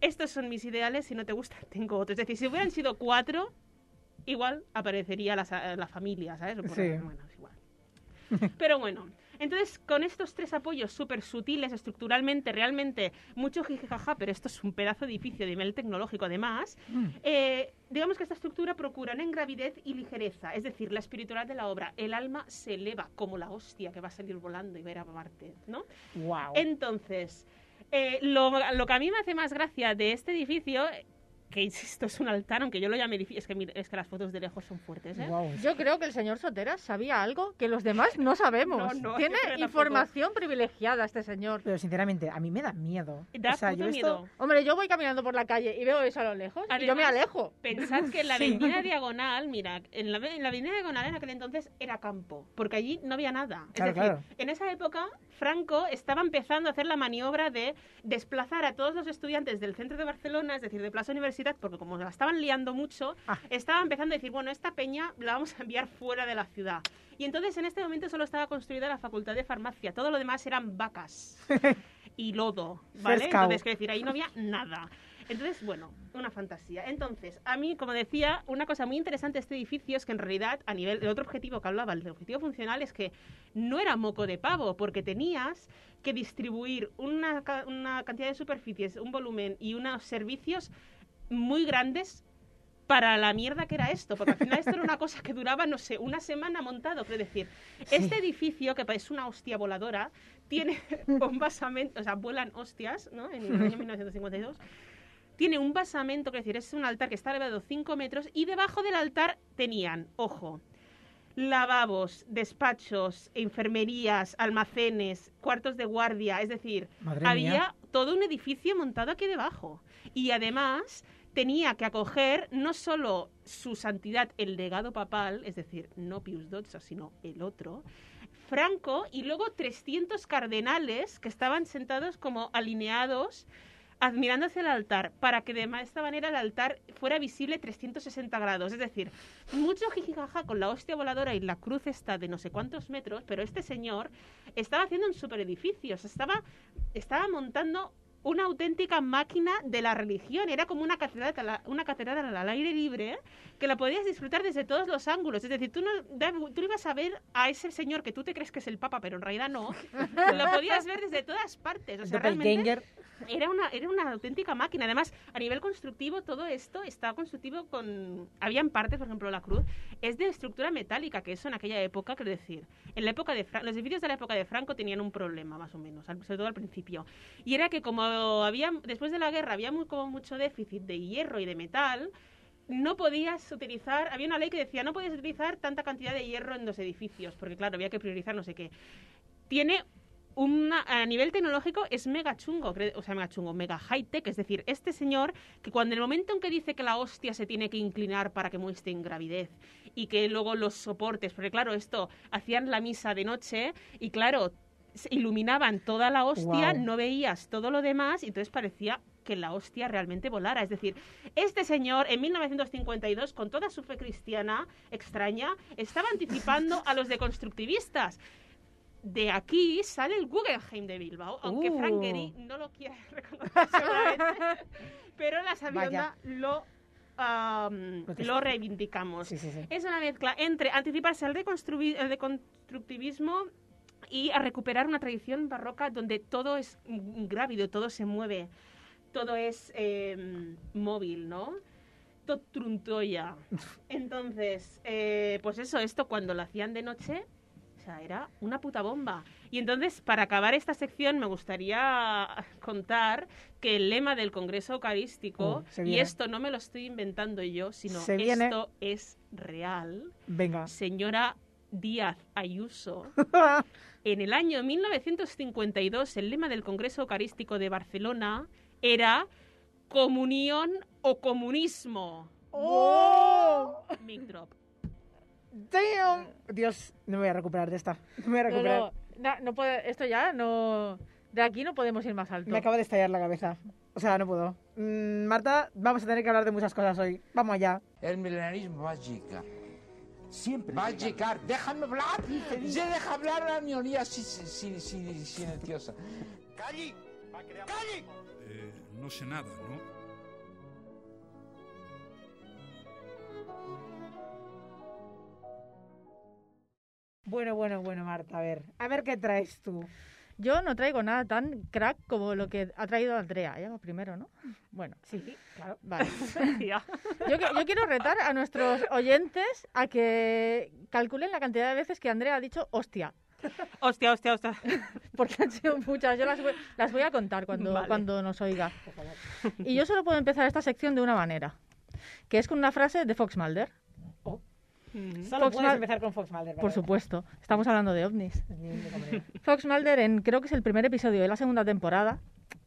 S2: Estos son mis ideales, si no te gusta, tengo otros. Es decir, si hubieran sido cuatro, igual aparecería la, la familia, ¿sabes? Por-
S1: Sí.
S2: Bueno, es igual. Pero bueno, entonces con estos tres apoyos súper sutiles, estructuralmente, realmente, mucho jijijaja, pero esto es un pedazo de edificio de nivel tecnológico además,
S1: Mm.
S2: eh, digamos que esta estructura procura en gravidez y ligereza, es decir, la espiritualidad de la obra. El alma se eleva como la hostia que va a salir volando y va a Marte, ¿no?
S1: Wow.
S2: Entonces, eh, lo, lo que a mí me hace más gracia de este edificio, que insisto, es un altar, aunque yo lo llame edificio, es que, mira, es que las fotos de lejos son fuertes, ¿eh?
S1: Wow.
S4: Yo creo que el señor Soteras sabía algo que los demás no sabemos.
S2: No, no, yo
S4: Tiene
S2: tampoco.
S4: información privilegiada este señor.
S1: Pero sinceramente, a mí me da miedo.
S2: Da
S1: o sea,
S2: puto
S1: yo esto-
S2: miedo.
S4: Hombre, yo voy caminando por la calle y veo eso a lo lejos y yo me alejo.
S2: Pensad que en la
S1: Sí.
S2: avenida diagonal, mira, en la, en la avenida diagonal en aquel entonces era campo, porque allí no había nada.
S1: Claro,
S2: es decir,
S1: claro.
S2: en esa época Franco estaba empezando a hacer la maniobra de desplazar a todos los estudiantes del centro de Barcelona, es decir, de Plaza Universidad, porque como la estaban liando mucho,
S1: Ah.
S2: estaba empezando a decir, bueno, esta peña la vamos a enviar fuera de la ciudad. Y entonces en este momento solo estaba construida la facultad de farmacia, todo lo demás eran vacas y lodo, ¿vale? Entonces, quiero decir, ahí no había nada. Entonces, bueno, una fantasía. Entonces, a mí, como decía, una cosa muy interesante de este edificio es que en realidad, a nivel, el otro objetivo que hablaba, el objetivo funcional, es que no era moco de pavo, porque tenías que distribuir una, una cantidad de superficies, un volumen y unos servicios muy grandes para la mierda que era esto, porque al final esto era una cosa que duraba, no sé, una semana montado. Quiero decir, este edificio, que es una hostia voladora, tiene un basamento, o sea, vuelan hostias, ¿no? En el año 1952. Tiene un basamento, quiero decir, es un altar que está elevado 5 metros y debajo del altar tenían, ojo, lavabos, despachos, enfermerías, almacenes, cuartos de guardia, es decir,
S1: Madre
S2: había
S1: mía.
S2: todo un edificio montado aquí debajo. Y además tenía que acoger no solo su santidad, el legado papal, es decir, no Pius XII, sino el otro, Franco, y luego 300 cardenales que estaban sentados como alineados admirando hacia el altar, para que de esta manera el altar fuera visible 360 grados. Es decir, mucho jijijaja con la hostia voladora y la cruz está de no sé cuántos metros, pero este señor estaba haciendo un super edificio, estaba montando una auténtica máquina de la religión. Era como una catedral, al- una catedral al aire libre que la podías disfrutar desde todos los ángulos. Es decir, tú no tú ibas a ver a ese señor que tú te crees que es el Papa, pero en realidad no. lo podías ver desde todas partes. O sea, realmente era una, era una auténtica máquina. Además, a nivel constructivo, todo esto estaba constructivo con... Habían partes, por ejemplo, la cruz, es de estructura metálica, que eso en aquella época, quiero decir, en la época de Fra- los edificios de la época de Franco tenían un problema, más o menos, sobre todo al principio. Y era que como había, después de la guerra había como mucho déficit de hierro y de metal, no podías utilizar, había una ley que decía, no podías utilizar tanta cantidad de hierro en los edificios, porque claro, había que priorizar no sé qué. Tiene una, a nivel tecnológico es mega chungo, o sea, mega chungo, mega high tech, es decir, este señor que cuando en el momento en que dice que la hostia se tiene que inclinar para que muestre gravidez y que luego los soportes, porque claro, esto hacían la misa de noche y claro, iluminaban toda la hostia, no veías todo lo demás y entonces parecía que la hostia realmente volara. Es decir, este señor en 1952, con toda su fe cristiana extraña, estaba anticipando a los deconstructivistas. de aquí sale el Guggenheim de Bilbao, aunque
S1: Uh.
S2: Frank Gehry no lo quiera reconocer seguramente, pero la Sabionda lo, lo reivindicamos.
S1: Sí, sí, sí.
S2: Es una mezcla entre anticiparse al deconstructivismo y a recuperar una tradición barroca donde todo es grávido, todo se mueve, todo es eh, móvil, ¿no? Todo truntoya. Entonces, eh, pues eso, esto cuando lo hacían de noche, o sea, era una puta bomba. Y entonces, para acabar esta sección, me gustaría contar que el lema del Congreso Eucarístico, y esto no me lo estoy inventando yo, sino esto es real,
S1: Venga.
S2: señora Díaz Ayuso, en el año 1952 el lema del Congreso Eucarístico de Barcelona era comunión o comunismo.
S1: ¡Oh!
S2: Mic drop.
S1: ¡Damn! Dios, no me voy a recuperar de esta. No me voy a recuperar.
S4: no, no puede, esto ya no... De aquí no podemos ir más alto.
S1: Me acaba de estallar la cabeza. O sea, no puedo. Mm, Marta, vamos a tener que hablar de muchas cosas hoy. Vamos allá.
S6: El milenarismo va a llegar.
S5: Siempre.
S6: Va a llegar. ¡Déjame hablar! ¡Se deja hablar a la minoría si- si- si- si- silenciosa!
S5: ¡Calli! ¡Calli!
S7: Eh, no sé nada, ¿no?
S1: Bueno, bueno, bueno, Marta, a ver. A ver qué traes tú.
S4: Yo no traigo nada tan crack como lo que ha traído Andrea. Lo primero, ¿no? Bueno,
S1: Sí, claro.
S4: vale. Yo quiero retar a nuestros oyentes a que calculen la cantidad de veces que Andrea ha dicho hostia.
S2: Hostia, hostia, hostia.
S4: Porque han sido muchas. Yo las voy, las voy a contar cuando,
S2: Vale.
S4: cuando nos oiga. Y yo solo puedo empezar esta sección de una manera, que es con una frase de Fox Mulder.
S2: Ujú.
S1: Solo
S4: Fox
S1: puedes
S4: Mal-
S1: empezar con Fox Mulder.
S4: Por supuesto, estamos hablando de ovnis. Fox Mulder, en creo que es el primer episodio de la segunda temporada,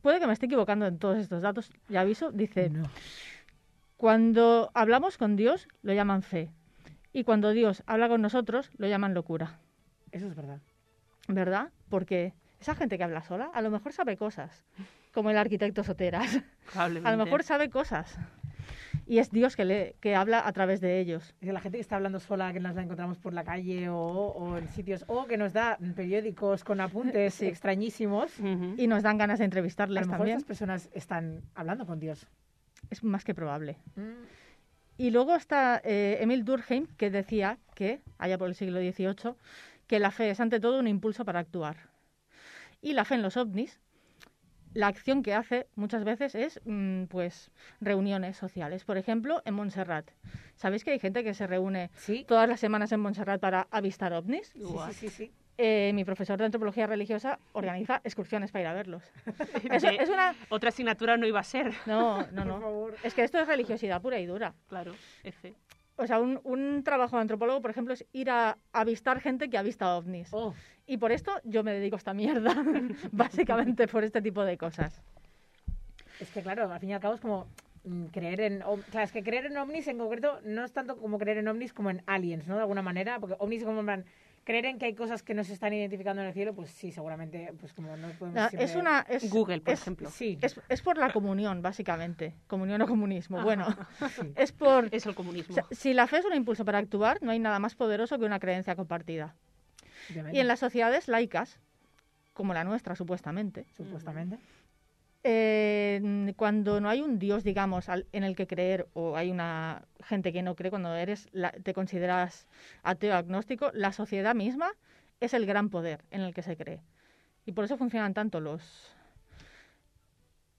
S4: puede que me esté equivocando en todos estos datos, ya aviso, dice, cuando hablamos con Dios lo llaman fe y cuando Dios habla con nosotros lo llaman locura,
S1: Eso es verdad.
S4: ¿verdad? Porque esa gente que habla sola a lo mejor sabe cosas, como el arquitecto Soteras, a lo mejor sabe cosas y es Dios que, le, que habla a través de ellos.
S1: La gente que está hablando sola, que nos la encontramos por la calle o, o en sitios, o que nos da periódicos con apuntes
S4: Sí.
S1: extrañísimos,
S2: Ujú.
S4: Y nos dan ganas de
S1: a
S4: entrevistarles
S1: lo mejor
S4: también.
S1: estas personas están hablando con Dios.
S4: Es más que probable.
S1: Mm.
S4: Y luego está eh, Emil Durkheim, que decía que, allá por el siglo XVIII, que la fe es ante todo un impulso para actuar. Y la fe en los ovnis, la acción que hace muchas veces es mm, pues reuniones sociales. Por ejemplo, en Montserrat. ¿Sabéis que hay gente que se reúne
S1: Sí.
S4: todas las semanas en Montserrat para avistar ovnis?
S1: Sí, sí, sí, sí.
S4: Eh, mi profesor de antropología religiosa organiza excursiones para ir a verlos. Eso es una...
S2: Otra asignatura no iba a ser.
S4: No, no,
S1: Por
S4: no.
S1: favor.
S4: Es que esto es religiosidad pura y dura.
S2: Claro, F.
S4: O sea, un, un trabajo de antropólogo, por ejemplo, es ir a avistar gente que avista ovnis.
S1: Oh,
S4: Y por esto yo me dedico a esta mierda, básicamente por este tipo de cosas.
S1: es que claro, al fin y al cabo es como mm, creer en... o- Claro, es que creer en ovnis en concreto no es tanto como creer en ovnis como en aliens, ¿no? De alguna manera, porque ovnis como en plan... Creer en que hay cosas que no se están identificando en el cielo, pues sí, seguramente, pues como no podemos
S4: No,
S1: siempre-
S4: es una... Es,
S2: Google, por
S4: es-
S2: ejemplo.
S1: Sí,
S4: Es, es por la comunión, básicamente. Comunión o comunismo. Bueno,
S1: sí,
S4: es por...
S2: Es el
S4: o
S2: comunismo.
S4: sea, si la fe es un impulso para actuar, no hay nada más poderoso que una creencia compartida. Y en las sociedades laicas, como la nuestra supuestamente,
S1: supuestamente.
S4: Eh, cuando no hay un Dios, digamos, al- en el que creer, o hay una gente que no cree, cuando eres la- te consideras ateo agnóstico, la sociedad misma es el gran poder en el que se cree. Y por eso funcionan tanto los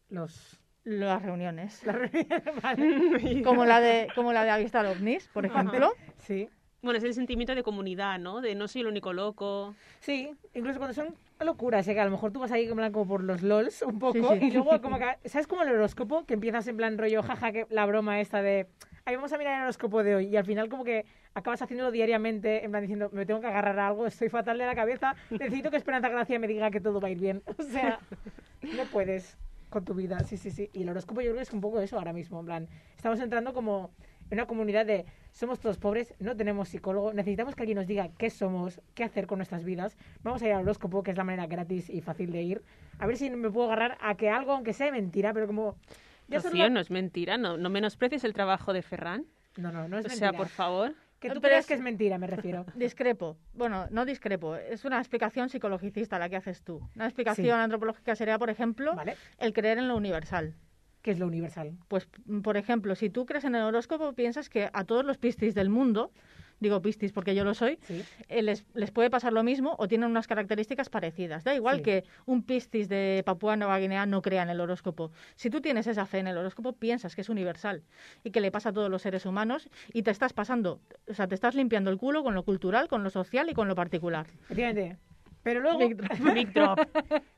S1: Los...
S4: las reuniones.
S1: vale.
S4: Como la de como la de avistar ovnis, por ejemplo.
S1: Sí.
S2: Bueno, es el sentimiento de comunidad, ¿no? De no soy el único loco.
S1: Sí, incluso cuando son locuras, ¿eh? que a lo mejor tú vas ahí en plan como por los lols un poco
S4: Sí, sí.
S1: y luego como que, ¿sabes como el horóscopo? Que empiezas en plan rollo, jaja, que la broma esta de, ahí vamos a mirar el horóscopo de hoy y al final como que acabas haciéndolo diariamente en plan diciendo, me tengo que agarrar a algo, estoy fatal de la cabeza, necesito que Esperanza Gracia me diga que todo va a ir bien. O sea, no puedes con tu vida, sí, sí, sí. Y el horóscopo yo creo que es un poco eso ahora mismo, en plan, estamos entrando como una comunidad de somos todos pobres, no tenemos psicólogo, necesitamos que alguien nos diga qué somos, qué hacer con nuestras vidas. Vamos a ir al horóscopo, que es la manera gratis y fácil de ir. A ver si me puedo agarrar a que algo, aunque sea mentira, pero como... ya
S2: Rocío, no es mentira, no, no menosprecies el trabajo de Ferran.
S1: no, no, no es
S2: O
S1: mentira.
S2: sea, por favor.
S1: Que tú
S4: Pero
S1: creas
S4: es-
S1: que es mentira, me refiero.
S4: Discrepo. Bueno, no discrepo. Es una explicación psicologicista la que haces tú. Una explicación
S1: Sí.
S4: antropológica sería, por ejemplo,
S1: ¿Vale?
S4: el creer en lo universal.
S1: Que es lo universal.
S4: Pues, mm, por ejemplo, si tú crees en el horóscopo, piensas que a todos los pistis del mundo, digo pistis porque yo lo soy,
S1: Sí.
S4: eh, les, les puede pasar lo mismo o tienen unas características parecidas. Da igual
S1: Sí.
S4: que un pistis de Papúa Nueva Guinea no crea en el horóscopo. Si tú tienes esa fe en el horóscopo, piensas que es universal y que le pasa a todos los seres humanos y te estás pasando, o sea, te estás limpiando el culo con lo cultural, con lo social y con lo particular.
S1: Efectivamente. Pero luego,
S2: Big drop.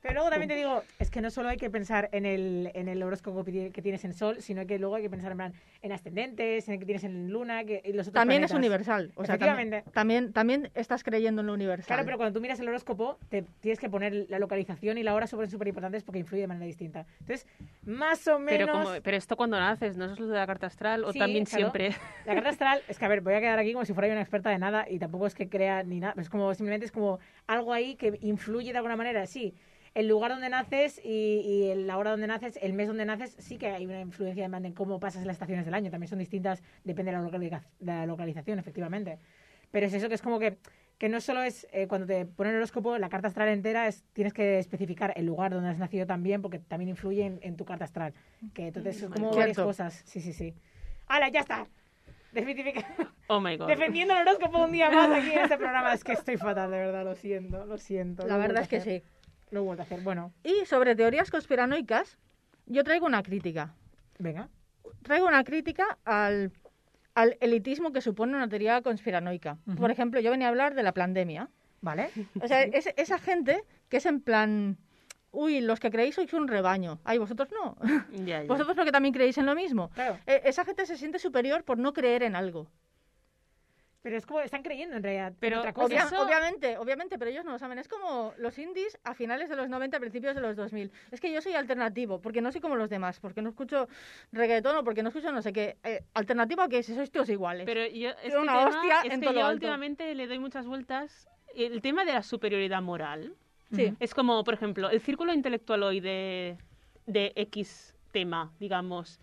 S1: pero luego también te digo, es que no solo hay que pensar en el, en el horóscopo que ti- que tienes en Sol, sino que luego hay que pensar en, plan, en ascendentes, en el que tienes en Luna, que, y los otros
S4: También es
S1: planetas.
S4: universal. O sea,
S1: Efectivamente.
S4: también, también, también estás creyendo en lo universal.
S1: Claro, pero cuando tú miras el horóscopo, te tienes que poner la localización y la hora súper súper importantes porque influye de manera distinta. Entonces, más o menos...
S2: Pero, como, pero esto cuando naces, ¿no es lo de la carta astral? ¿O
S1: Sí,
S2: también
S1: claro.
S2: siempre?
S1: La carta astral, es que a ver, voy a quedar aquí como si fuera yo una experta de nada y tampoco es que crea ni nada, es como simplemente es como algo ahí que influye de alguna manera, sí. El lugar donde naces y, la hora donde naces, el mes donde naces, sí que hay una influencia en en cómo pasas las estaciones del año. También son distintas, depende de la, localiza- de la localización, efectivamente. Pero es eso que es como que, que no solo es eh, cuando te ponen el horóscopo, la carta astral entera, es, tienes que especificar el lugar donde has nacido también, porque también influye en, en tu carta astral. Que entonces son como varias cosas. Sí, sí, sí. ¡Hala, ya está! Definitivamente.
S2: Oh my god.
S1: Defendiendo el horóscopo un día más aquí en este programa. Es que estoy fatal, de verdad, lo siento, lo siento.
S4: La
S1: lo
S4: verdad es que
S1: hacer,
S4: sí.
S1: Lo he vuelto a hacer. Bueno,
S4: Y sobre teorías conspiranoicas, yo traigo una crítica.
S1: venga.
S4: Traigo una crítica al, al elitismo que supone una teoría conspiranoica. Por ejemplo, yo venía a hablar de la pandemia.
S1: ¿Vale?
S4: O sea, es- esa gente que es en plan, uy, los que creéis sois un rebaño. Ay, vosotros no.
S2: Ya, ya.
S4: Vosotros porque también creéis en lo mismo.
S1: Claro.
S4: Eh, esa gente se siente superior por no creer en algo.
S1: Pero es como están creyendo en realidad.
S2: Pero
S1: otra cosa.
S4: Obvia-
S2: eso-
S4: Obviamente, obviamente, pero ellos no lo saben. Es como los indies a finales de los 90, principios de los 2000. Es que yo soy alternativo, porque no soy como los demás, porque no escucho reggaetón o porque no escucho no sé qué. Eh, alternativo a que si sois todos iguales.
S2: Pero yo, es
S4: Era
S2: que
S4: una
S2: tema-
S4: hostia
S2: es
S4: en
S2: que
S4: todo
S2: yo
S4: alto.
S2: últimamente le doy muchas vueltas. El tema de la superioridad moral
S4: sí.
S2: es como, por ejemplo, el círculo intelectual hoy de, de X tema, digamos.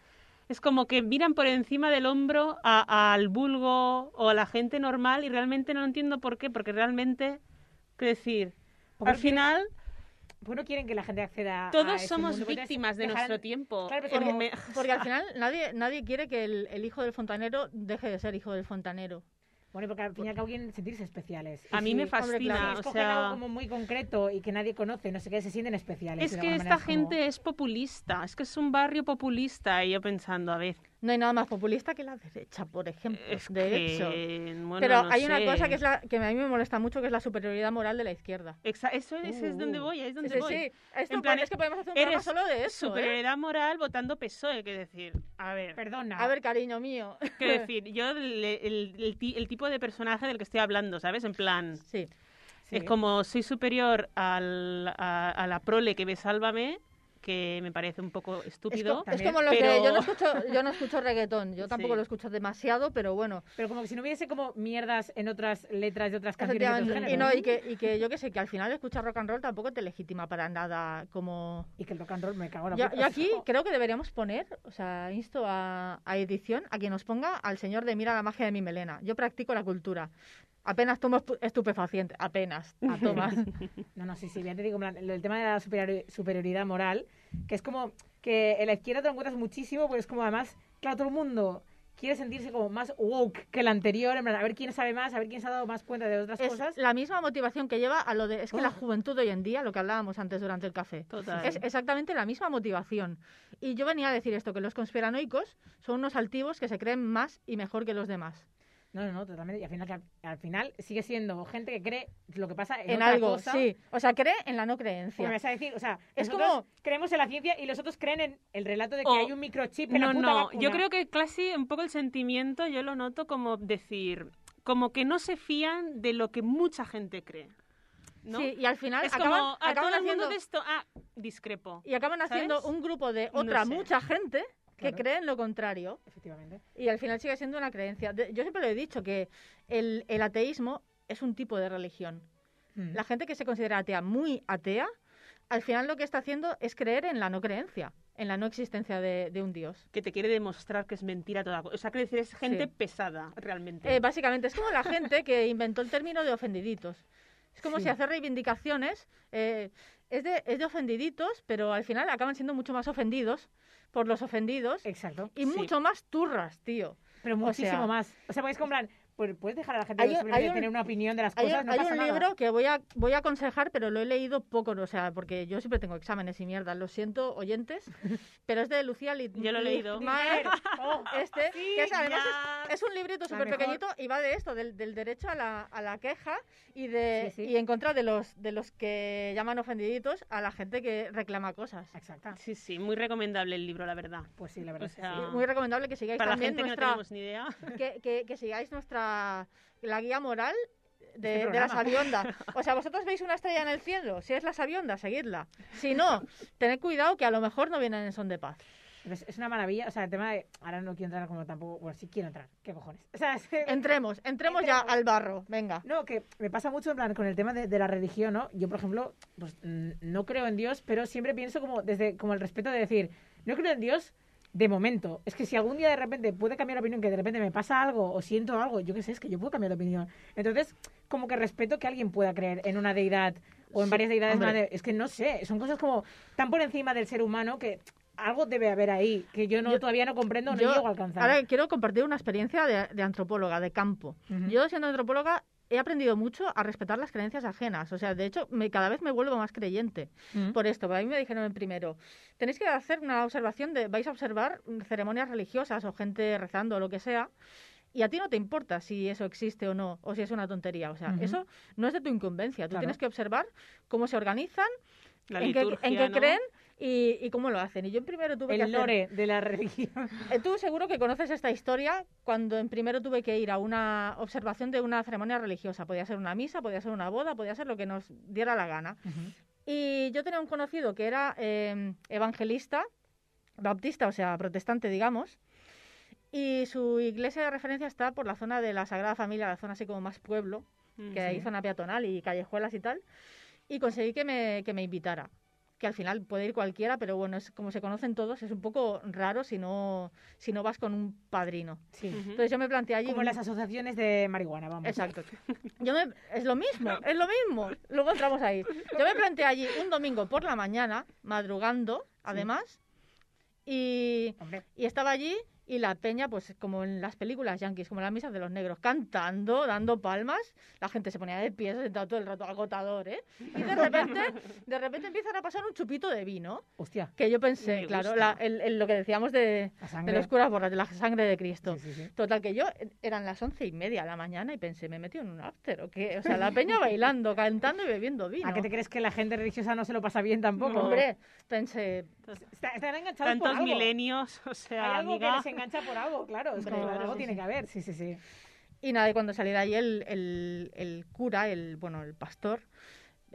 S2: Es como que miran por encima del hombro a- al vulgo o a la gente normal y realmente no entiendo por qué, porque realmente, qué decir,
S1: Porque
S2: al final
S1: Pues no quieren que la gente acceda a
S2: todos
S1: ese
S2: somos
S1: mundo,
S2: víctimas de nuestro tiempo.
S1: Claro, como-
S2: me-
S4: Porque al final nadie, nadie quiere que el, el hijo del fontanero deje de ser hijo del fontanero.
S1: Bueno, porque al fin y al cabo quieren sentirse especiales. Y
S2: A mí
S1: si-
S2: me
S1: hombre,
S2: fascina,
S1: claro,
S2: o sea-
S1: algo como muy concreto y que nadie conoce, no sé qué, se sienten especiales.
S2: Es que esta
S1: manera es como-
S2: gente es populista, es que es un barrio populista y yo pensando, a ver,
S4: No hay nada más populista que la derecha, por ejemplo.
S2: es
S4: de
S2: que,
S4: hecho.
S2: bueno,
S4: Pero
S2: no
S4: hay una
S2: sé.
S4: cosa que, es la, que a mí me molesta mucho, que es la superioridad moral de la izquierda.
S2: Exa- eso es, es
S1: Uh,
S2: donde
S1: uh.
S2: voy, es donde
S4: Sí,
S2: voy.
S4: sí. Esto
S2: En plan,
S4: es que podemos hacer un programa solo de eso, ¿eh?
S2: Superioridad moral votando PSOE, que decir, a ver,
S1: Perdona.
S4: A ver, cariño mío.
S2: que decir, yo el, el- el el tipo de personaje del que estoy hablando, ¿sabes? En plan,
S4: Sí.
S1: Sí.
S2: es como soy superior al, a, a la prole que ve Sálvame, que me parece un poco
S4: Es,
S2: estúpido.
S4: co- es
S1: También,
S4: como los de...
S2: pero-
S4: Yo no, escucho, yo no escucho reggaetón, yo tampoco
S2: Sí.
S4: lo escucho demasiado, pero bueno.
S1: Pero como que si no hubiese como mierdas en otras letras de otras canciones de otros.
S4: Y, no, y, que, y que yo que sé, que al final escuchar rock and roll tampoco te legitima para nada como...
S1: Y que el rock and roll me cago en la
S4: Yo, yo aquí creo que deberíamos poner, o sea, insto a, a edición a que nos ponga al señor de Mira la magia de mi melena. Yo practico la cultura. Apenas tomo estu- estupefaciente, apenas. A tomas.
S1: No, no, sí, sí, ya te digo, en plan, el tema de la superiori- superioridad moral, que es como que en la izquierda te lo encuentras muchísimo, pues es como además, claro, todo el mundo quiere sentirse como más woke que el anterior, en plan, a ver quién sabe más, a ver quién se ha dado más cuenta de otras
S4: es
S1: cosas.
S4: la misma motivación que lleva a lo de... Es que la juventud hoy en día, lo que hablábamos antes durante el café,
S2: Total.
S4: es exactamente la misma motivación. Y yo venía a decir esto, que los conspiranoicos son unos altivos que se creen más y mejor que los demás.
S1: No, no, no, totalmente. Y al final, al, al final sigue siendo gente que cree lo que pasa en,
S4: En
S1: otra
S4: algo,
S1: cosa.
S4: sí. O sea, cree en la no creencia.
S1: vas a decir, o sea,
S4: Es como-
S1: creemos en la ciencia y los otros creen en el relato de que
S2: O-
S1: hay un microchip en
S2: No,
S1: la puta
S2: no,
S1: vacuna.
S2: yo creo que casi un poco el sentimiento yo lo noto como decir, como que no se fían de lo que mucha gente cree. ¿no?
S4: Sí, y al final
S2: es
S4: acaban,
S2: como, a
S4: acaban
S2: todo el mundo
S4: haciendo-
S2: de esto, ah, discrepo.
S4: Y acaban haciendo
S2: ¿Sabes?
S4: un grupo de
S2: No
S4: otra
S2: sé.
S4: mucha gente
S1: Claro.
S4: cree en lo contrario.
S1: Efectivamente.
S4: Y al final sigue siendo una creencia. De- yo siempre lo he dicho, que el, el ateísmo es un tipo de religión.
S1: Mm.
S4: La gente que se considera atea, muy atea, al final lo que está haciendo es creer en la no creencia, en la no existencia de, de un Dios.
S2: Que te quiere demostrar que es mentira toda cosa. O sea, que decir, es gente
S4: Sí.
S2: pesada, realmente.
S4: Eh, básicamente, es como la gente que inventó el término de ofendiditos. Es como
S1: Sí.
S4: si hacer reivindicaciones eh, es, de, es de ofendiditos, pero al final acaban siendo mucho más ofendidos por los ofendidos
S1: Exacto.
S4: y
S2: Sí.
S4: mucho más turras, tío.
S1: Pero muchísimo
S4: sea-
S1: más. O sea, en plan, pues puedes dejar a la gente
S4: Hay hay un-
S1: tener una opinión de las
S4: Hay,
S1: cosas,
S4: un-
S1: no
S4: hay
S1: pasa
S4: un
S1: nada.
S4: libro que voy a, voy a aconsejar, pero lo he leído poco, o sea, porque yo siempre tengo exámenes y mierda, lo siento, oyentes, pero es de Lucía Lit
S2: Yo lo he leído.
S4: Littmayer,
S1: Oh,
S4: este, que es, además es, es un librito
S1: La
S4: súper pequeñito y va de esto, del, del derecho a la, a la queja y de
S1: Sí, sí.
S4: y en contra de los de los que llaman ofendiditos a la gente que reclama cosas.
S1: Exacto.
S2: Sí, sí, muy recomendable el libro, la verdad.
S1: Pues sí, la verdad.
S2: O sea,
S1: sí.
S4: Muy recomendable que sigáis
S2: Para la
S4: también
S2: gente que no
S4: nuestra
S2: tenemos ni idea.
S4: que, que- que sigáis nuestra la guía moral de,
S1: Este
S4: de la sabionda. O sea, vosotros veis una estrella en el cielo, si es la sabionda, seguidla. Si no, tened cuidado que a lo mejor no vienen en son de paz.
S1: Es, es una maravilla. O sea, el tema de. Ahora no quiero entrar como tampoco. Bueno, sí quiero entrar. ¿Qué cojones? O sea, es que-
S4: Entremos, entremos ya
S1: Entremos.
S4: al barro, venga.
S1: No, que me pasa mucho en plan con el tema de, de la religión, ¿no? Yo, por ejemplo, pues no creo en Dios, pero siempre pienso como desde como el respeto de decir, no creo en Dios de momento. Es que si algún día de repente puede cambiar de opinión, que de repente me pasa algo o siento algo, yo qué sé, es que yo puedo cambiar de opinión. Entonces, como que respeto que alguien pueda creer en una deidad o en
S4: Sí,
S1: varias deidades. es que no sé, son cosas como tan por encima del ser humano que algo debe haber ahí que yo no
S4: Yo-
S1: todavía no comprendo, no
S4: Yo
S1: llego a alcanzar.
S4: Ahora quiero compartir una experiencia de, de antropóloga, de campo. Yo, siendo antropóloga, he aprendido mucho a respetar las creencias ajenas. O sea, de hecho, me, cada vez me vuelvo más creyente.
S1: Mm.
S4: Por esto, a mí me dijeron en primero, tenéis que hacer una observación de, vais a observar ceremonias religiosas o gente rezando o lo que sea, y a ti no te importa si eso existe o no, o si es una tontería. O sea, eso no es de tu incumbencia. Tú
S1: Claro.
S4: tienes que observar cómo se organizan,
S2: La
S4: en qué, en
S2: liturgia,
S4: qué
S2: ¿no?
S4: creen y, y cómo lo hacen. Y yo en primero tuve que
S1: el
S4: hacer...
S1: lore de la religión.
S4: Eh, Tú seguro que conoces esta historia cuando en primero tuve que ir a una observación de una ceremonia religiosa. Podía ser una misa, podía ser una boda, podía ser lo que nos diera la gana. Y yo tenía un conocido que era eh, evangelista, baptista, o sea, protestante, digamos. Y su iglesia de referencia está por la zona de la Sagrada Familia, la zona así como más pueblo,
S2: Mm,
S4: que hay zona peatonal y callejuelas y tal. Y conseguí que me, que me invitara. Que al final puede ir cualquiera, pero bueno, es como se conocen todos, es un poco raro si no, si no vas con un padrino.
S1: Sí.
S2: Ujú.
S4: Entonces yo me planteé allí.
S1: Como
S4: un-
S1: las asociaciones de marihuana, vamos.
S4: Exacto. Yo me- es lo mismo, es lo mismo. Luego entramos ahí. Yo me planteé allí un domingo por la mañana, madrugando, además, y,
S1: Hombre,
S4: y estaba allí y la peña, pues como en las películas yankees, como en las misas de los negros, cantando, dando palmas, la gente se ponía de pie, se sentaba todo el rato agotador, ¿eh? Y de repente, de repente empiezan a pasar un chupito de vino,
S1: hostia,
S4: que yo pensé,
S2: Me
S4: claro, la- el- el- lo que decíamos de, de los curas borras, de la sangre de Cristo.
S1: Sí, sí, sí.
S4: Total, que yo eran las once y media de la mañana y pensé, me he metido en un after o qué. O sea, la peña bailando, cantando y bebiendo vino.
S1: ¿A qué te crees que la gente religiosa no se lo pasa bien tampoco?
S4: Hombre, pensé,
S1: Está- están enganchados por
S2: Tantos
S1: algo.
S2: milenios, o
S1: Hay
S2: sea,
S1: algo
S2: amiga.
S1: Que engancha por algo, claro. Es como
S4: claro,
S1: algo
S4: sí,
S1: tiene
S4: sí.
S1: que haber. Sí, sí, sí.
S4: Y nada, y cuando salí de ahí el, el, el cura, el bueno, el pastor,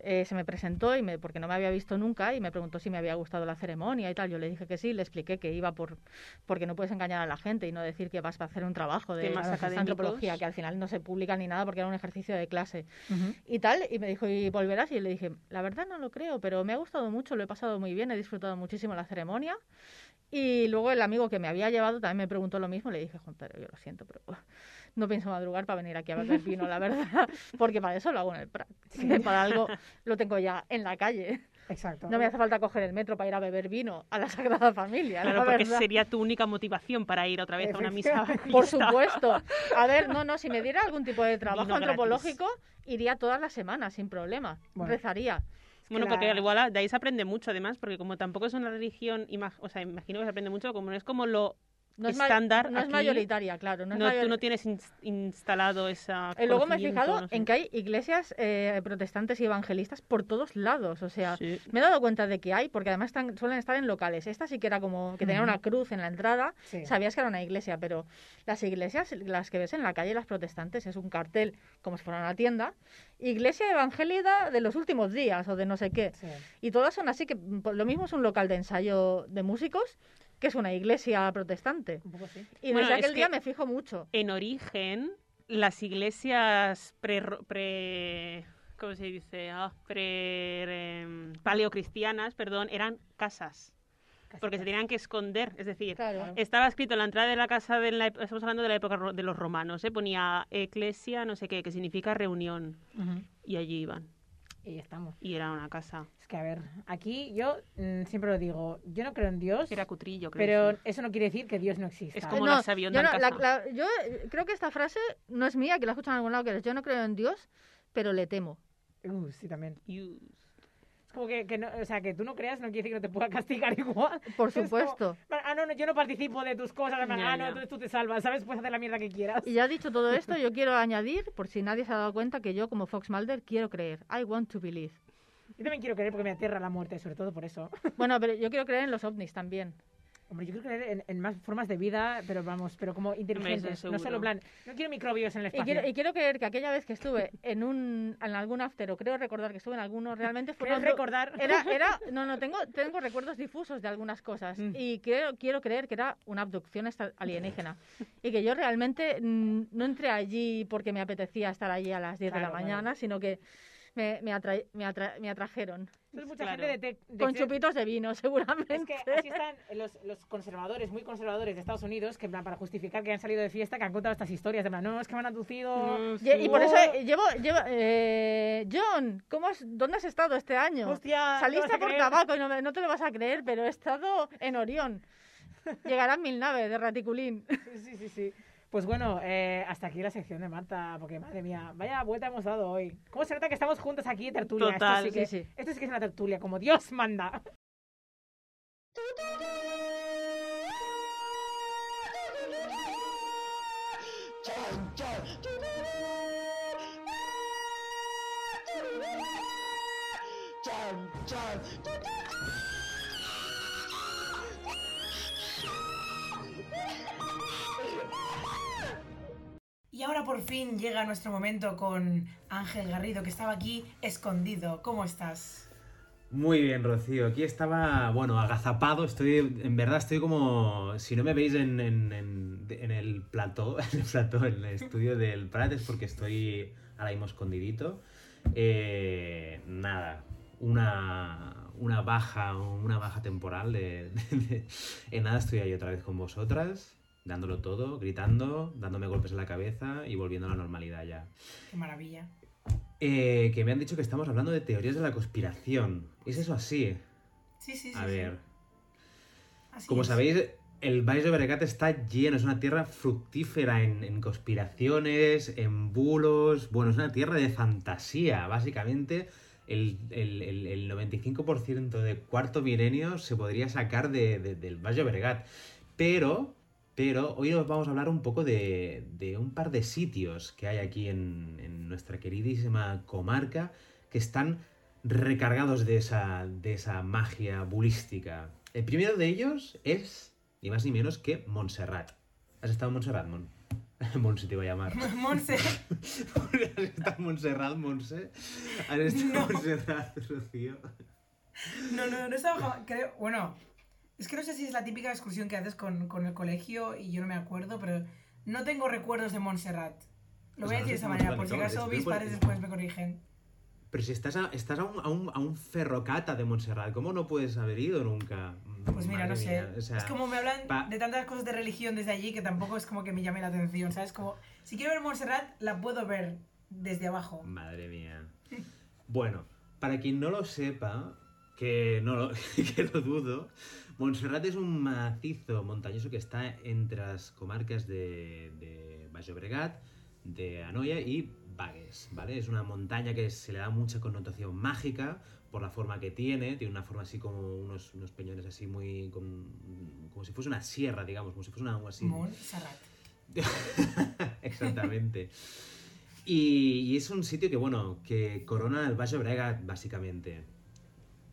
S4: eh, se me presentó y me, porque no me había visto nunca y me preguntó si me había gustado la ceremonia y tal. Yo le dije que sí, le expliqué que iba por porque no puedes engañar a la gente y no decir que vas a hacer un trabajo de antropología que al final no se publica ni nada porque era un ejercicio de clase y tal. Y me dijo, ¿y volverás? Y le dije, la verdad no lo creo, pero me ha gustado mucho, lo he pasado muy bien, he disfrutado muchísimo la ceremonia. Y luego el amigo que me había llevado también me preguntó lo mismo. Le dije, Juan Pedro, yo lo siento, pero no pienso madrugar para venir aquí a beber vino, la verdad. Porque para eso lo hago en el Prat. Que Para algo lo tengo ya en la calle.
S1: Exacto.
S4: No me hace falta coger el metro para ir a beber vino a la Sagrada Familia.
S2: Claro,
S4: la
S2: porque
S4: verdad.
S2: sería tu única motivación para ir otra vez a una misa.
S4: Por supuesto. A ver, no, no, si me diera algún tipo de trabajo
S2: Vino gratis.
S4: antropológico, iría todas las semanas sin problema.
S1: Bueno.
S4: Rezaría.
S2: Bueno, porque al igual de ahí se aprende mucho además, porque como tampoco es una religión, imag- o sea, imagino que se aprende mucho, como no es como lo
S4: No es, ma-
S2: estándar
S4: no es mayoritaria, claro. No,
S2: no, tú no tienes ins- instalado esa
S4: Eh, luego me he fijado
S2: no sé.
S4: en que hay iglesias eh, protestantes y evangelistas por todos lados. O sea,
S2: Sí.
S4: me he dado cuenta de que hay, porque además están, suelen estar en locales. Esta sí que era como que tenía una cruz en la entrada.
S1: Sí.
S4: Sabías que era una iglesia, pero las iglesias, las que ves en la calle, las protestantes, es un cartel como si fuera una tienda. Iglesia evangélica de los últimos días o de no sé qué.
S1: Sí.
S4: Y todas son así que mm, pues, lo mismo es un local de ensayo de músicos que es una iglesia protestante.
S1: Un poco sí.
S4: Y
S2: Bueno,
S4: desde
S2: es
S4: aquel día me fijo mucho.
S2: En origen, las iglesias pre, pre ¿cómo se dice? Ah, pre, paleocristianas, perdón, eran casas. Porque se tenían que esconder, es decir,
S4: Claro.
S2: estaba escrito en la entrada de la casa, de la, estamos hablando de la época ro- de los romanos, ¿eh? ponía eclesia, no sé qué, que significa reunión,
S1: Ujú.
S2: y allí iban,
S1: Y estamos.
S2: y era una casa.
S1: Es que, a ver, aquí yo mm, siempre lo digo, yo no creo en Dios,
S2: Era cutrillo, creo.
S1: pero
S2: sí.
S1: eso no quiere decir que Dios no exista.
S2: Es como
S4: No,
S2: la sabionda
S4: yo, no- la-
S2: casa.
S4: la- yo eh, creo que esta frase no es mía, que la he escuchado en algún lado, que es yo no creo en Dios, pero le temo.
S1: Uh, sí, también.
S2: Yus.
S1: Es como que, que no, o sea, que tú no creas no quiere decir que no te pueda castigar igual.
S4: Por
S1: como,
S4: supuesto.
S1: ah, no, no, yo no participo de tus cosas, ah, no, entonces tú te salvas, ¿sabes? Puedes hacer la mierda que quieras.
S4: Y ya dicho todo esto, yo quiero añadir, por si nadie se ha dado cuenta, que yo como Fox Mulder quiero creer. I want to believe.
S1: Yo también quiero creer porque me aterra la muerte, sobre todo por eso.
S4: Bueno, pero yo quiero creer en los ovnis también.
S1: Hombre, yo quiero creer en, en más formas de vida, pero vamos, pero como inteligentes. No solo plan, no quiero microbios en el
S4: Y
S1: espacio.
S4: quiero, y quiero creer que aquella vez que estuve en un en algún after, o creo recordar que estuve en alguno, realmente fue
S1: ¿Quieres recordar?
S4: Era, era, no, no, tengo, tengo recuerdos difusos de algunas cosas
S1: Mm.
S4: y quiero, quiero creer que era una abducción alienígena y que yo realmente mm, no entré allí porque me apetecía estar allí a las 10 de la
S1: claro.
S4: mañana, sino que me, me, atra- me, atra- me atrajeron.
S1: Entonces, mucha
S2: Claro.
S1: gente de, te- de
S4: Con chupitos de vino, seguramente.
S1: Es que así están los, los conservadores, muy conservadores de Estados Unidos, que en plan, para justificar que han salido de fiesta, que han contado estas historias, de plan, no, es que me han aducido...
S4: Y, y por eso eh, llevo, llevo eh, John, ¿cómo has- ¿dónde has estado este año?
S1: Hostia,
S4: Saliste por
S1: creer.
S4: tabaco y no, me- no te lo vas a creer, pero he estado en Orión. Llegarán mil naves de Raticulín.
S1: Sí, sí, sí, sí. Pues bueno, eh, hasta aquí la sección de Marta, porque madre mía, vaya vuelta hemos dado hoy. ¿Cómo se nota que estamos juntos aquí en tertulia?
S2: Total,
S1: esto sí, que,
S4: sí, sí.
S1: Esto sí que es una tertulia, como Dios manda. Y ahora por fin llega nuestro momento con Ángel Garrido, que estaba aquí escondido. ¿Cómo estás?
S8: Muy bien, Rocío. Aquí estaba, bueno, agazapado. Estoy, en verdad, estoy como, si no me veis en, el plató, en el plató, en el estudio del Prat, es porque estoy ahora mismo escondidito. Eh, nada, una, baja, una baja temporal de- En nada estoy ahí otra vez con vosotras, dándolo todo, gritando, dándome golpes en la cabeza y volviendo a la normalidad ya.
S1: Qué maravilla.
S8: Eh, que me han dicho que estamos hablando de teorías de la conspiración. ¿Es eso así?
S1: Sí, sí, sí.
S8: A
S1: sí.
S8: ver, como
S1: es.
S8: sabéis, el Valle de Llobregat está lleno, es una tierra fructífera en, en conspiraciones, en bulos. Bueno, es una tierra de fantasía, básicamente. El, el- el- el 95% de cuarto milenio se podría sacar de- de- del Valle de Llobregat. Pero, pero hoy os vamos a hablar un poco de, de un par de sitios que hay aquí en, en nuestra queridísima comarca que están recargados de esa, de esa magia bulística. El primero de ellos es, ni más ni menos que Montserrat. ¿Has estado en Montserrat, Mon? Monse te iba a llamar.
S1: Monse,
S8: ¿Has estado en Montserrat, Monse? ¿Has estado
S1: No.
S8: en Montserrat, Rocío?
S1: no, no, no estaba jamás- creo, bueno, es que no sé si es la típica excursión que haces con, con el colegio y yo no me acuerdo, pero no tengo recuerdos de Montserrat. Lo voy a decir de esa manera, por si acaso mis padres después me corrigen.
S8: Pero si estás a, estás a, un, a, un, a un ferrocata de Montserrat, ¿cómo no puedes haber ido nunca?
S1: Pues mira,
S8: Madre
S1: no sé.
S8: o sea,
S1: es como me hablan
S8: pa-
S1: de tantas cosas de religión desde allí que tampoco es como que me llame la atención, ¿sabes? Como, si quiero ver Montserrat, la puedo ver desde abajo.
S8: Madre mía. Bueno, para quien no lo sepa, que no lo, que lo dudo, Montserrat es un macizo montañoso que está entre las comarcas de, de Baix Llobregat, de Anoia y Bagues, ¿vale? Es una montaña que se le da mucha connotación mágica por la forma que tiene, tiene una forma así como unos, unos peñones así muy... con- como si fuese una sierra, digamos, como si fuese una algo así...
S1: Montserrat.
S8: Exactamente. Y, y es un sitio que, bueno, que corona el Valle Brega, básicamente.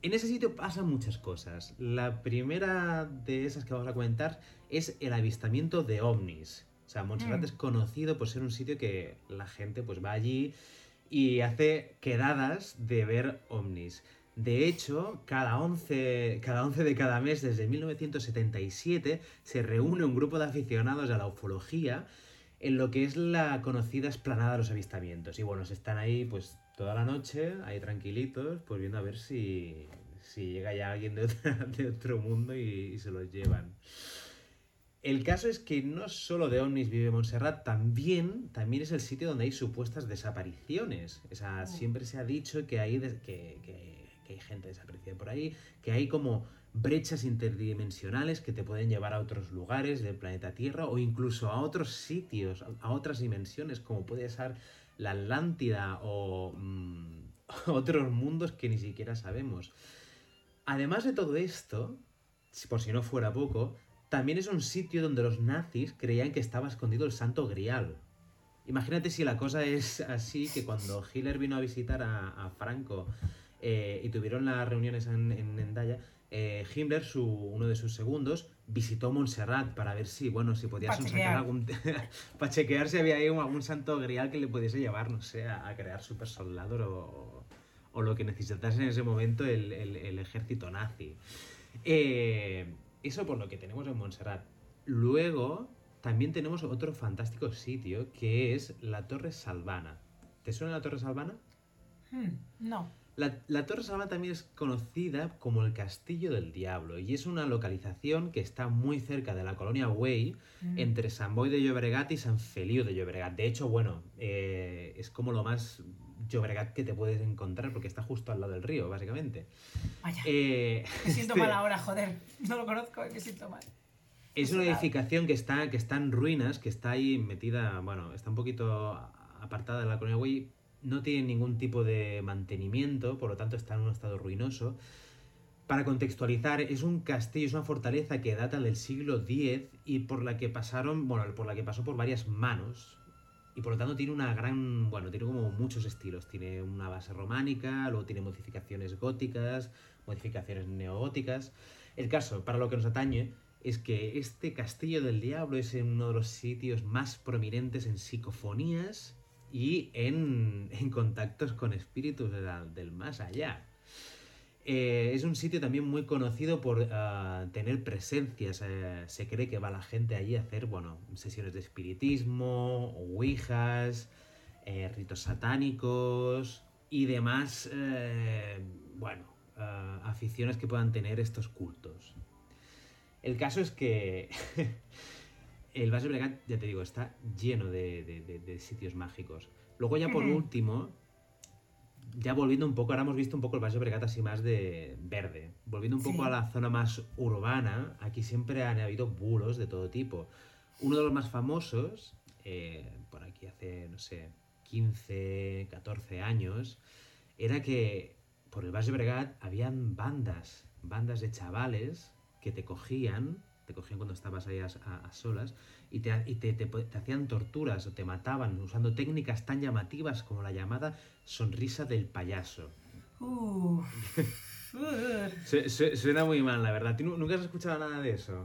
S8: En ese sitio pasan muchas cosas. La primera de esas que vamos a comentar es el avistamiento de ovnis. O sea, Montserrat
S1: Mm.
S8: es conocido por ser un sitio que la gente pues va allí y hace quedadas de ver ovnis. De hecho, cada 11, cada 11 de cada mes desde 1977 se reúne un grupo de aficionados a la ufología en lo que es la conocida esplanada de los avistamientos. Y bueno, se están ahí pues toda la noche, ahí tranquilitos, pues viendo a ver si, si llega ya alguien de, otra- de otro mundo y, y se los llevan. El caso es que no solo de ovnis vive Montserrat, también, también es el sitio donde hay supuestas desapariciones. O sea, siempre se ha dicho que hay, que, que- que hay gente desaparecida por ahí, que hay como brechas interdimensionales que te pueden llevar a otros lugares del planeta Tierra o incluso a otros sitios, a- a otras dimensiones, como puede ser la Atlántida o mm, otros mundos que ni siquiera sabemos. Además de todo esto, por si no fuera poco, también es un sitio donde los nazis creían que estaba escondido el Santo Grial. Imagínate si la cosa es así, que cuando Hitler vino a visitar a, a Franco eh, y tuvieron las reuniones en, en Endaya, eh, Himmler, su, uno de sus segundos, visitó Montserrat para ver si, bueno, si podía sacar algún... para chequear si había ahí algún santo grial que le pudiese llevar, no sé, a, a crear super soldado o, o lo que necesitase en ese momento el, el- el ejército nazi. Eh, eso por lo que tenemos en Montserrat. Luego, también tenemos otro fantástico sitio que es la Torre Salvana. ¿Te suena la Torre Salvana?
S1: Hmm, no.
S8: La, la Torre Salvana también es conocida como el Castillo del Diablo y es una localización que está muy cerca de la colonia Güell,
S1: Mm.
S8: entre Sant Boi de Llobregat y San Feliu de Llobregat. De hecho, bueno, eh, es como lo más Llobregat que te puedes encontrar porque está justo al lado del río, básicamente.
S1: Vaya.
S8: Eh,
S1: Me siento
S8: este-
S1: mal ahora, joder. No lo conozco, me siento mal.
S8: Es una edificación que está, que está en ruinas, que está ahí metida, bueno, está un poquito apartada de la colonia no tiene ningún tipo de mantenimiento, por lo tanto está en un estado ruinoso. Para contextualizar, es un castillo, es una fortaleza que data del siglo X y por la que pasaron, bueno, por la que pasó por varias manos. Y por lo tanto tiene una gran, bueno, tiene como muchos estilos. Tiene una base románica, luego tiene modificaciones góticas, modificaciones neogóticas. El caso, para lo que nos atañe, es que este Castillo del Diablo es uno de los sitios más prominentes en psicofonías y en, en contactos con espíritus del más allá. Eh, es un sitio también muy conocido por ah, tener presencias. eh, se cree que va la gente allí a hacer, bueno, sesiones de espiritismo, ouijas, eh, ritos satánicos y demás, eh, bueno, ah, aficiones que puedan tener estos cultos. El caso es que el Valle Bregat, ya te digo, está lleno de, de- de- de sitios mágicos. Luego ya por último, ya volviendo un poco, ahora hemos visto un poco el Valle Bregat así más de verde. Volviendo un poco
S1: Sí.
S8: a la zona más urbana, aquí siempre han habido bulos de todo tipo. Uno de los más famosos, eh, por aquí hace, no sé, 15, 14 años, era que por el Valle Bregat habían bandas, bandas de chavales que te cogían, te cogían cuando estabas ahí a, a- a solas, y, te, y te- te- te hacían torturas o te mataban usando técnicas tan llamativas como la llamada sonrisa del payaso.
S1: Uh. Uh.
S8: Su- su- suena muy mal, la verdad. ¿Tú nu- nunca has escuchado nada de eso?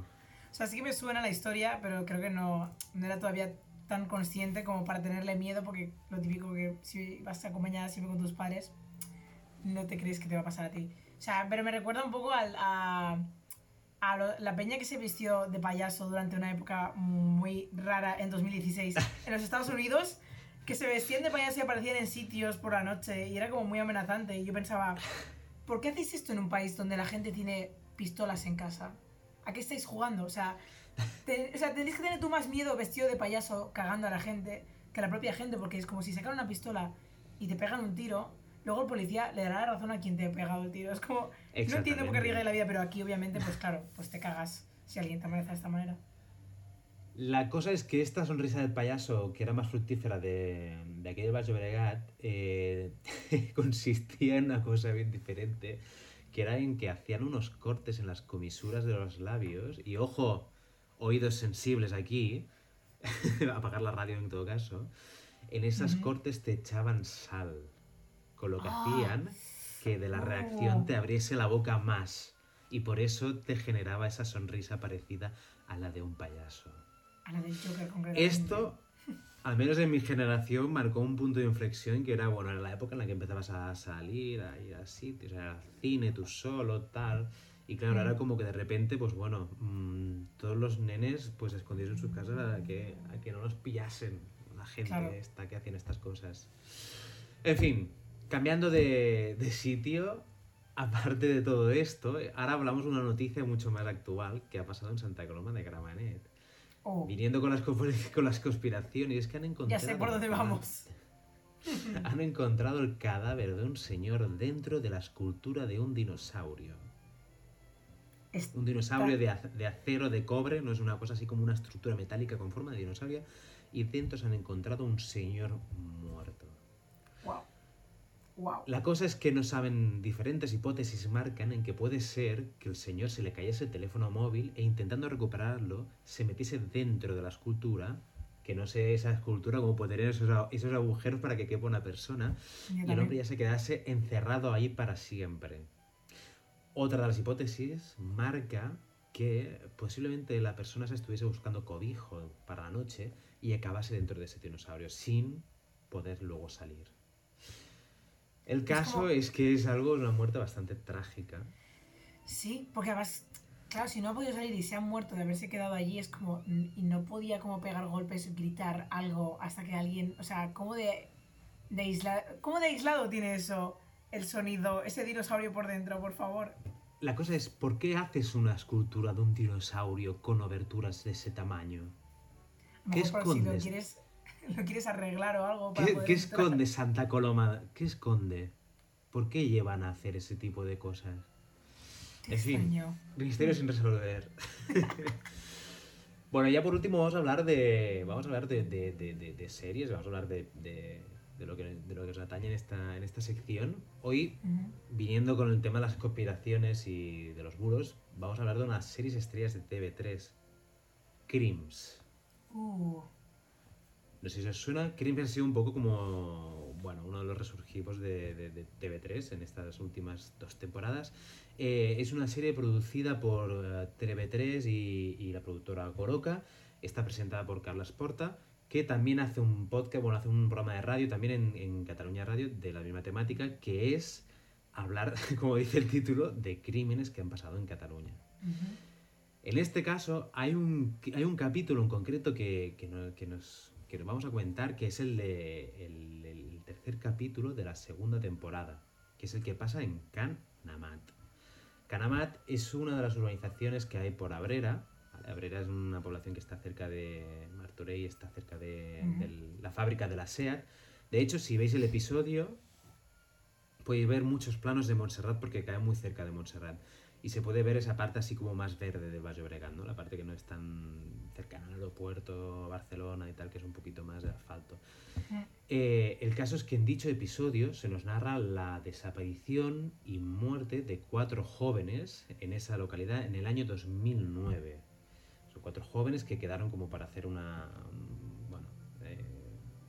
S1: O sea, sí que me suena la historia, pero creo que no, no era todavía tan consciente como para tenerle miedo, porque lo típico que si vas acompañada siempre con tus padres, no te crees que te va a pasar a ti. O sea, pero me recuerda un poco al- a, a lo- la peña que se vistió de payaso durante una época muy rara en 2016 en los Estados Unidos, que se vestían de payaso y aparecían en sitios por la noche y era como muy amenazante. Y yo pensaba, ¿por qué hacéis esto en un país donde la gente tiene pistolas en casa? ¿A qué estáis jugando? O sea, te- o sea, tenéis que tener tú más miedo vestido de payaso cagando a la gente que a la propia gente, porque es como si sacaran una pistola y te pegan un tiro, luego el policía le dará la razón a quien te ha pegado el tiro. Es como, no entiendo por qué arriesga la vida, pero aquí obviamente, pues claro, pues te cagas si alguien te amenaza de esta manera.
S8: La cosa es que esta sonrisa del payaso, que era más fructífera de, de aquel Valle Bregat, eh, consistía en una cosa bien diferente, que era en que hacían unos cortes en las comisuras de los labios, y ojo, oídos sensibles aquí, apagar la radio en todo caso, en esas
S1: Ujú.
S8: cortes te echaban sal, con lo que
S1: Ah.
S8: hacían que de la reacción te abriese la boca más, y por eso te generaba esa sonrisa parecida a la de un payaso.
S1: A la del Joker concretamente.
S8: Esto, al menos en mi generación, marcó un punto de inflexión que era, bueno, era la época en la que empezabas a salir, a ir a sitios, al cine, tú solo, tal. Y claro,
S1: Mm.
S8: era como que de repente, pues bueno, mm, todos los nenes pues escondidos en sus casas a que, a que no los pillasen la gente
S1: Claro.
S8: esta que hacían estas cosas. En fin, cambiando de, de sitio, aparte de todo esto, ahora hablamos de una noticia mucho más actual que ha pasado en Santa Coloma de Gramenet.
S9: Oh,
S8: Viniendo con las, con las conspiraciones, es que han
S9: ya
S8: encontrado...
S9: sé por dónde vamos.
S8: Han encontrado el cadáver de un señor dentro de la escultura de un dinosaurio. Un dinosaurio de, ac- de acero, de cobre, no es una cosa así como una estructura metálica con forma de dinosaurio. Y dentro se han encontrado un señor.
S9: Wow.
S8: La cosa es que no saben, diferentes hipótesis marcan en que puede ser que el señor se le cayese el teléfono móvil e intentando recuperarlo se metiese dentro de la escultura, que no sé esa escultura cómo puede tener esos, agujeros para que quepa una persona, y el hombre ya se quedase encerrado ahí para siempre. Otra de las hipótesis marca que posiblemente la persona se estuviese buscando cobijo para la noche y acabase dentro de ese dinosaurio sin poder luego salir. El caso
S9: como-
S8: es que es algo, una muerte bastante trágica.
S9: Sí, porque además, claro, si no ha podido salir y se ha muerto de haberse quedado allí, es como. Y no podía como pegar golpes, gritar algo hasta que alguien. O sea, ¿cómo de. de isla, ¿Cómo de aislado tiene eso? El sonido, ese dinosaurio por dentro, por favor.
S8: La cosa es, ¿por qué haces una escultura de un dinosaurio con oberturas de ese tamaño? ¿Qué
S9: por si lo
S8: escondes?
S9: quieres, lo quieres arreglar o algo. para
S8: ¿Qué,
S9: poder
S8: qué
S9: entrar.
S8: esconde Santa Coloma? ¿Qué esconde? ¿Por qué llevan a hacer ese tipo de cosas?
S9: Qué
S8: En fin. Misterio sin resolver. bueno, ya por último vamos a hablar de. Vamos a hablar de, de- de- de- de series, vamos a hablar de, lo que, de lo que nos atañe en esta, en esta sección. Hoy, viniendo con el tema de las conspiraciones y de los bulos, vamos a hablar de unas series estrellas de TV3. Crims.
S9: Uh,
S8: No sé si os suena. Crims ha sido un poco como. Bueno, uno de los resurgivos de, de- de TV3 en estas últimas dos temporadas. Eh, es una serie producida por eh, TV3 y, y la productora Coroca. Está presentada por Carla Porta, que también hace un podcast, bueno, hace un programa de radio también en, en Cataluña Radio de la misma temática, que es hablar, como dice el título, de crímenes que han pasado en Cataluña. En este caso hay un, hay un capítulo en concreto que, que no- que nos, que nos vamos a comentar, que es el, de, el, el tercer capítulo de la segunda temporada, que es el que pasa en Canamat. Canamat es una de las urbanizaciones que hay por Abrera. Abrera es una población que está cerca de Martorell, está cerca de, de la fábrica de la SEAT. De hecho, si veis el episodio, podéis ver muchos planos de Montserrat porque cae muy cerca de Montserrat. Y se puede ver esa parte así como más verde del Valle Obregat, ¿no? La parte que no es tan cercana al aeropuerto, Barcelona y tal, que es un poquito más de asfalto. Eh, el caso es que en dicho episodio se nos narra la desaparición y muerte de cuatro jóvenes en esa localidad en el año 2009. Son cuatro jóvenes que quedaron como para hacer una... Bueno, eh,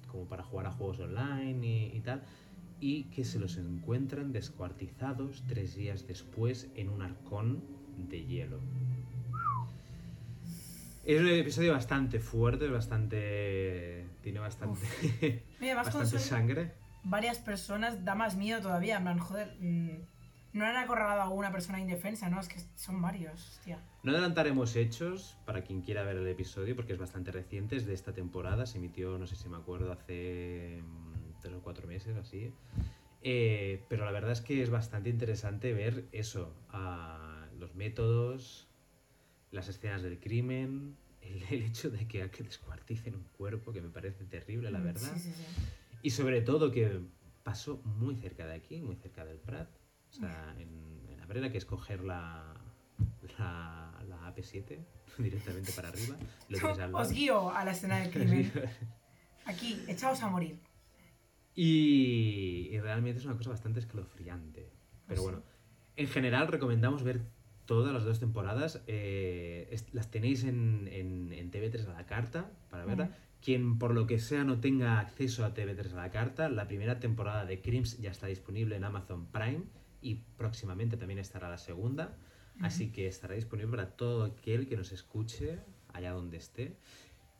S8: como para jugar a juegos online y, y tal. Y que se los encuentran descuartizados tres días después en un arcón de hielo. Es un episodio bastante fuerte, bastante... Tiene bastante...
S9: Mira,
S8: bastante sangre.
S9: varias personas da más miedo todavía. En plan, joder, mm, no han acorralado a una persona indefensa, ¿no? Es que son varios, hostia.
S8: No adelantaremos hechos para quien quiera ver el episodio porque es bastante reciente, es de esta temporada, se emitió, no sé si me acuerdo, hace tres o cuatro meses, así. Eh, pero la verdad es que es bastante interesante ver eso, los métodos, las escenas del crimen, el, el hecho de que, que descuarticen un cuerpo, que me parece terrible, la
S9: Mm,
S8: verdad.
S9: Sí, sí, sí.
S8: Y sobre todo que pasó muy cerca de aquí, muy cerca del Prat, o sea, en, en Abrera, que es coger la, la, la AP7 directamente para arriba. Lo.
S9: Os guío a la escena del crimen. Aquí, echaos a morir.
S8: Y, y realmente es una cosa bastante escalofriante. Pero
S9: sí.
S8: bueno, en general recomendamos ver todas las dos temporadas. eh, las tenéis en, en, en TV3 a la carta para verla. Quien por lo que sea no tenga acceso a TV3 a la carta, la primera temporada de Crims ya está disponible en Amazon Prime y próximamente también estará la segunda. Así que estará disponible para todo aquel que nos escuche allá donde esté.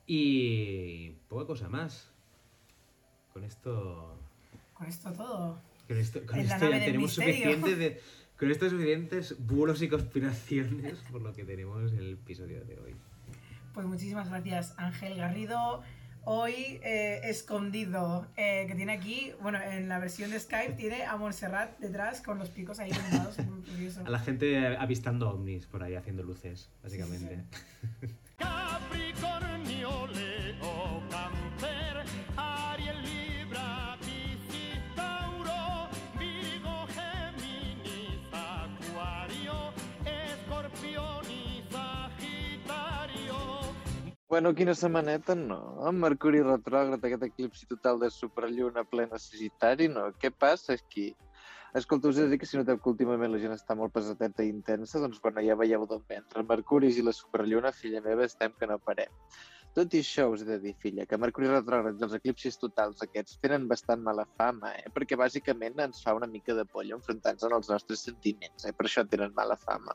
S8: Y poca cosa más. Con esto
S9: Con esto todo.
S8: con esto, con
S9: En la
S8: esto ya tenemos
S9: misterio.
S8: suficiente de. Con estos suficientes bulos y conspiraciones por lo que tenemos en el episodio de hoy.
S9: Pues muchísimas gracias, Ángel Garrido. hoy eh, escondido eh, que tiene aquí, bueno, en la versión de Skype tiene a Montserrat detrás con los picos ahí curioso.
S8: A la gente avistando ovnis por ahí, haciendo luces, básicamente.
S5: Capricornio, Leo,
S10: Bueno, quina setmaneta, no. Mercuri retrògrad, aquest eclipsi total de superlluna plena sagitari, no. Què passa aquí? Escolta, us he de dir que si noteu que últimament la gent està molt pesadeta i intensa, doncs bueno, ja veieu d'on ve. Entre Mercuri i la superlluna, filla meva, estem que no parem. Tot i això us he de dir, filla, que Mercuri retrògrad i els eclipsis totals aquests tenen bastant mala fama, eh? perquè bàsicament ens fa una mica de polla enfrontar-nos als nostres sentiments, eh? per això tenen mala fama.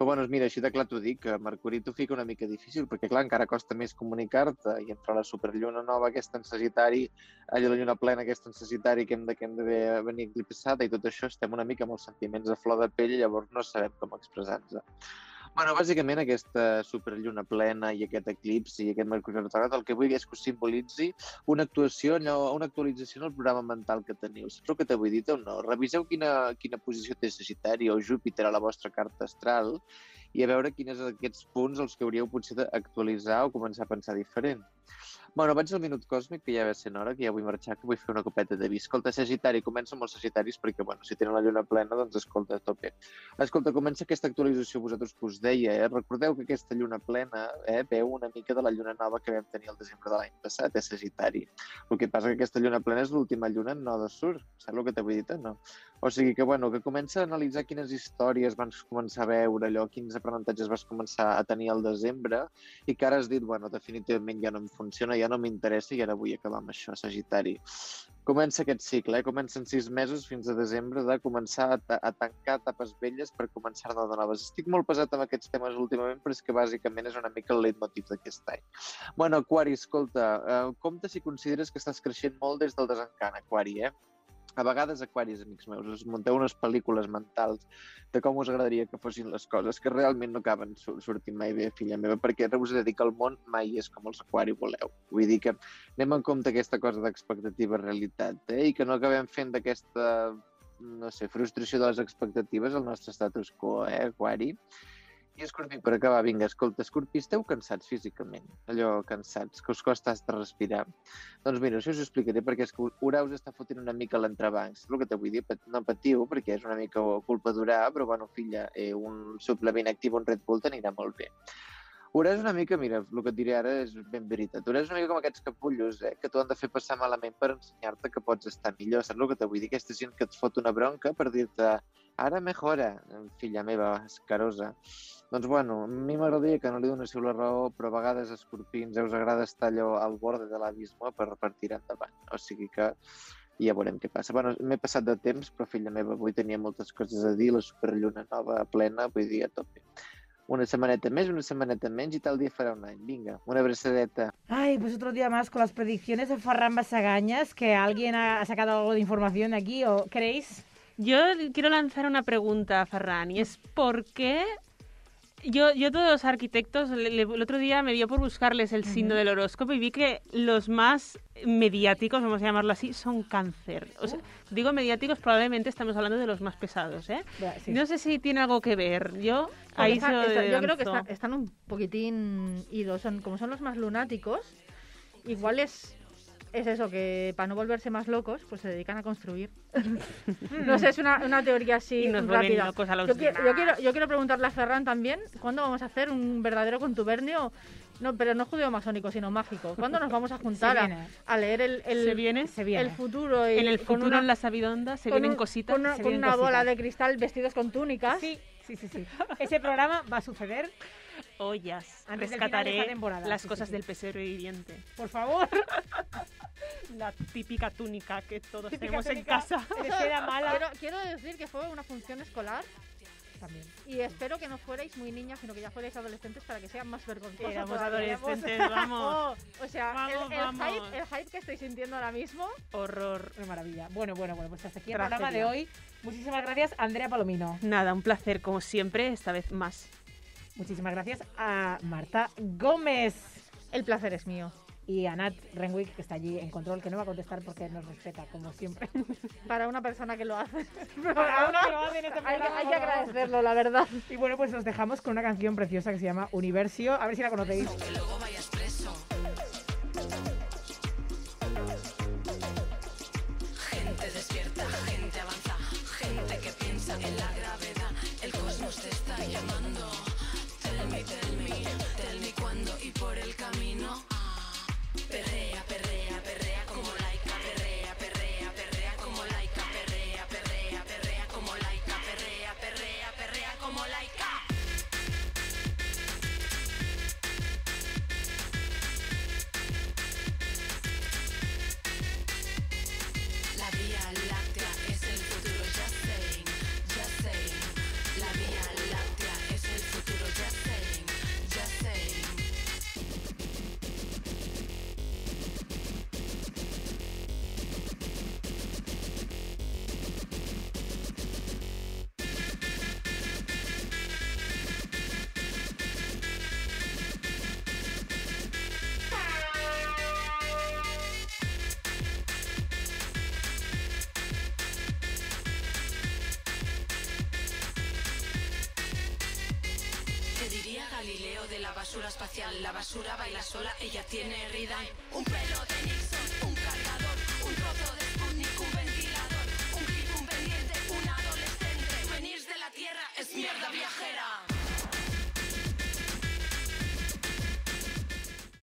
S10: Però bueno, mira, així de clar t'ho dic, que Mercuri t'ho fica una mica difícil, perquè clar, encara costa més comunicar-te, i entre la superlluna nova aquesta en Sagitari, allà la lluna plena aquesta en Sagitari, que hem de, que hem de ve- venir eclipsada, i tot això estem una mica amb els sentiments a flor de pell, llavors no sabem com expressar-nos. Bueno, bàsicament aquesta superlluna plena i aquest eclipsi i aquest Mercuri retrògrad el que vull és que us simbolitzi una actuació, allò, una actualització en el programa mental que teniu. Saps que vull dir o no? Reviseu quina, quina posició té Sagitari o Júpiter a la vostra carta astral i a veure quins són aquests punts els que hauríeu potser d'actualitzar o començar a pensar diferent. Bueno, vaig al minut còsmic, que ja va sent hora, que ja vull marxar, que vull fer una copeta de vi. Escolta, Sagitari, comença amb els Sagitaris, perquè, bueno, si tenen la lluna plena, doncs escolta, a tope. Escolta, comença aquesta actualització vosaltres que us deia, eh? Recordeu que aquesta lluna plena eh, veu una mica de la lluna nova que vam tenir el desembre de l'any passat, eh, Sagitari. El que passa que aquesta lluna plena és l'última lluna no de sur, saps el que t'he dit no? O sigui que, bueno, que comença a analitzar quines històries vas començar a veure, allò, quins aprenentatges vas començar a tenir al desembre, i que ara has dit, bueno, definitivament ja no em funciona, ja no m'interessa i ara vull acabar amb això, Sagitari. Comença aquest cicle, eh? comencen sis mesos fins a desembre de començar a, a tancar etapes velles per començar de noves. Estic molt pesat amb aquests temes últimament, però és que bàsicament és una mica el leitmotiv d'aquest any. Bueno, Aquari, escolta, eh, compte si consideres que estàs creixent molt des del desencant, Aquari, eh? A vegades, aquaris, amics meus, us munteu unes pel·lícules mentals de com us agradaria que fossin les coses, que realment no acaben sortint mai bé, filla meva, perquè us he de dir que el món mai és com els aquari voleu. Vull dir que anem en compte aquesta cosa d'expectativa realitat, eh? i que no acabem fent d'aquesta, no sé, frustració de les expectatives el nostre status quo, eh, aquari? I Escorpí, per acabar, vinga, escolta, Escorpí, esteu cansats físicament, allò cansats, que us costa hasta respirar. Doncs mira, això us ho explicaré perquè és que Urà us està fotent una mica l'entrebanc. És el que te vull dir, no patiu, perquè és una mica culpa d'Urà, però bueno, filla, eh, un suplement actiu, un Red Bull t'anirà molt bé. Urà és una mica, mira, el que et diré ara és ben veritat. Urà és una mica com aquests capullos, eh, que t'ho han de fer passar malament per ensenyar-te que pots estar millor. Saps el que te vull dir? Aquesta gent que et fot una bronca per dir-te ara mejora, filla meva, escarosa. Doncs bueno, a mi m'agradaria que no li donéssiu la raó, però a vegades, escorpins, us agrada estar allò al bord de l'abisme per, tirar endavant. O sigui que ja veurem què passa. Bueno, m'he passat de temps, però filla meva, avui tenia moltes coses a dir, la superlluna nova plena, vull dir, a tope. Una setmaneta més, una setmaneta menys i tal dia farà un any. Vinga, una abraçadeta.
S1: Ay, pues otro día más con las predicciones de Farran Basagañas, que alguien ha ha sacado algo de información aquí, ¿o creéis?
S2: Yo quiero lanzar una pregunta a Ferran, y es ¿por qué yo, yo todos los arquitectos, le- le- el otro día me dio por buscarles el signo del horóscopo y vi que los más mediáticos, vamos a llamarlo así, son cáncer. O sea, digo mediáticos, probablemente estamos hablando de los más pesados, ¿eh?
S1: Sí.
S2: No sé si tiene algo que ver. Yo
S4: Porque
S2: ahí
S4: está- yo creo que está- están un poquitín idos. Son, como son los más lunáticos, igual es, es eso, que para no volverse más locos, pues se dedican a construir. no sé, es una, una teoría así
S2: Y nos
S4: rápida.
S2: locos a los
S4: yo, quiero, yo, quiero, yo quiero preguntarle a Ferran también, ¿cuándo vamos a hacer un verdadero contubernio? No, pero no judeo-masónico, sino mágico. ¿Cuándo nos vamos a juntar a, a leer el, el,
S2: Se viene.
S1: Se viene.
S4: el futuro? y
S2: En el futuro,
S4: una-
S2: en la sabidonda, se
S4: con
S2: vienen
S4: un-
S2: cositas.
S4: Con una,
S1: se
S4: con una bola de cristal vestidos con túnicas.
S1: Sí, sí, sí, sí. Ese programa va a suceder,
S2: ollas.
S1: Antes de
S2: Rescataré
S1: temporada,
S2: las
S1: sí,
S2: cosas
S1: sí.
S2: del pesebre viviente.
S1: por favor.
S2: La típica túnica que todos
S1: Típica
S2: tenemos en casa.
S1: de mala.
S4: Quiero, quiero decir que fue una función escolar
S1: También.
S4: y espero que no fuerais muy niñas, sino que ya fuerais adolescentes para que sea más vergonzoso.
S2: Éramos adolescentes, vamos.
S4: O sea,
S2: Vamos,
S4: el, el
S2: vamos.
S4: Hype, el hype que estoy sintiendo ahora mismo.
S2: Horror.
S1: Una maravilla. Bueno, bueno, bueno, pues hasta aquí el
S2: Tragedia.
S1: programa de hoy. Muchísimas gracias, Andrea Palomino.
S2: Nada, un placer como siempre, esta vez más.
S1: Muchísimas gracias a Marta Gómez.
S4: El placer es mío.
S11: y a Nat Renwick, que está allí en control, que no va a contestar porque nos respeta, como siempre.
S4: Para una persona que lo hace.
S11: Para uno que lo hace en este
S4: Hay que, hay que agradecerlo, la verdad.
S11: Y bueno, pues nos dejamos con una canción preciosa que se llama Universio, a ver si la conocéis.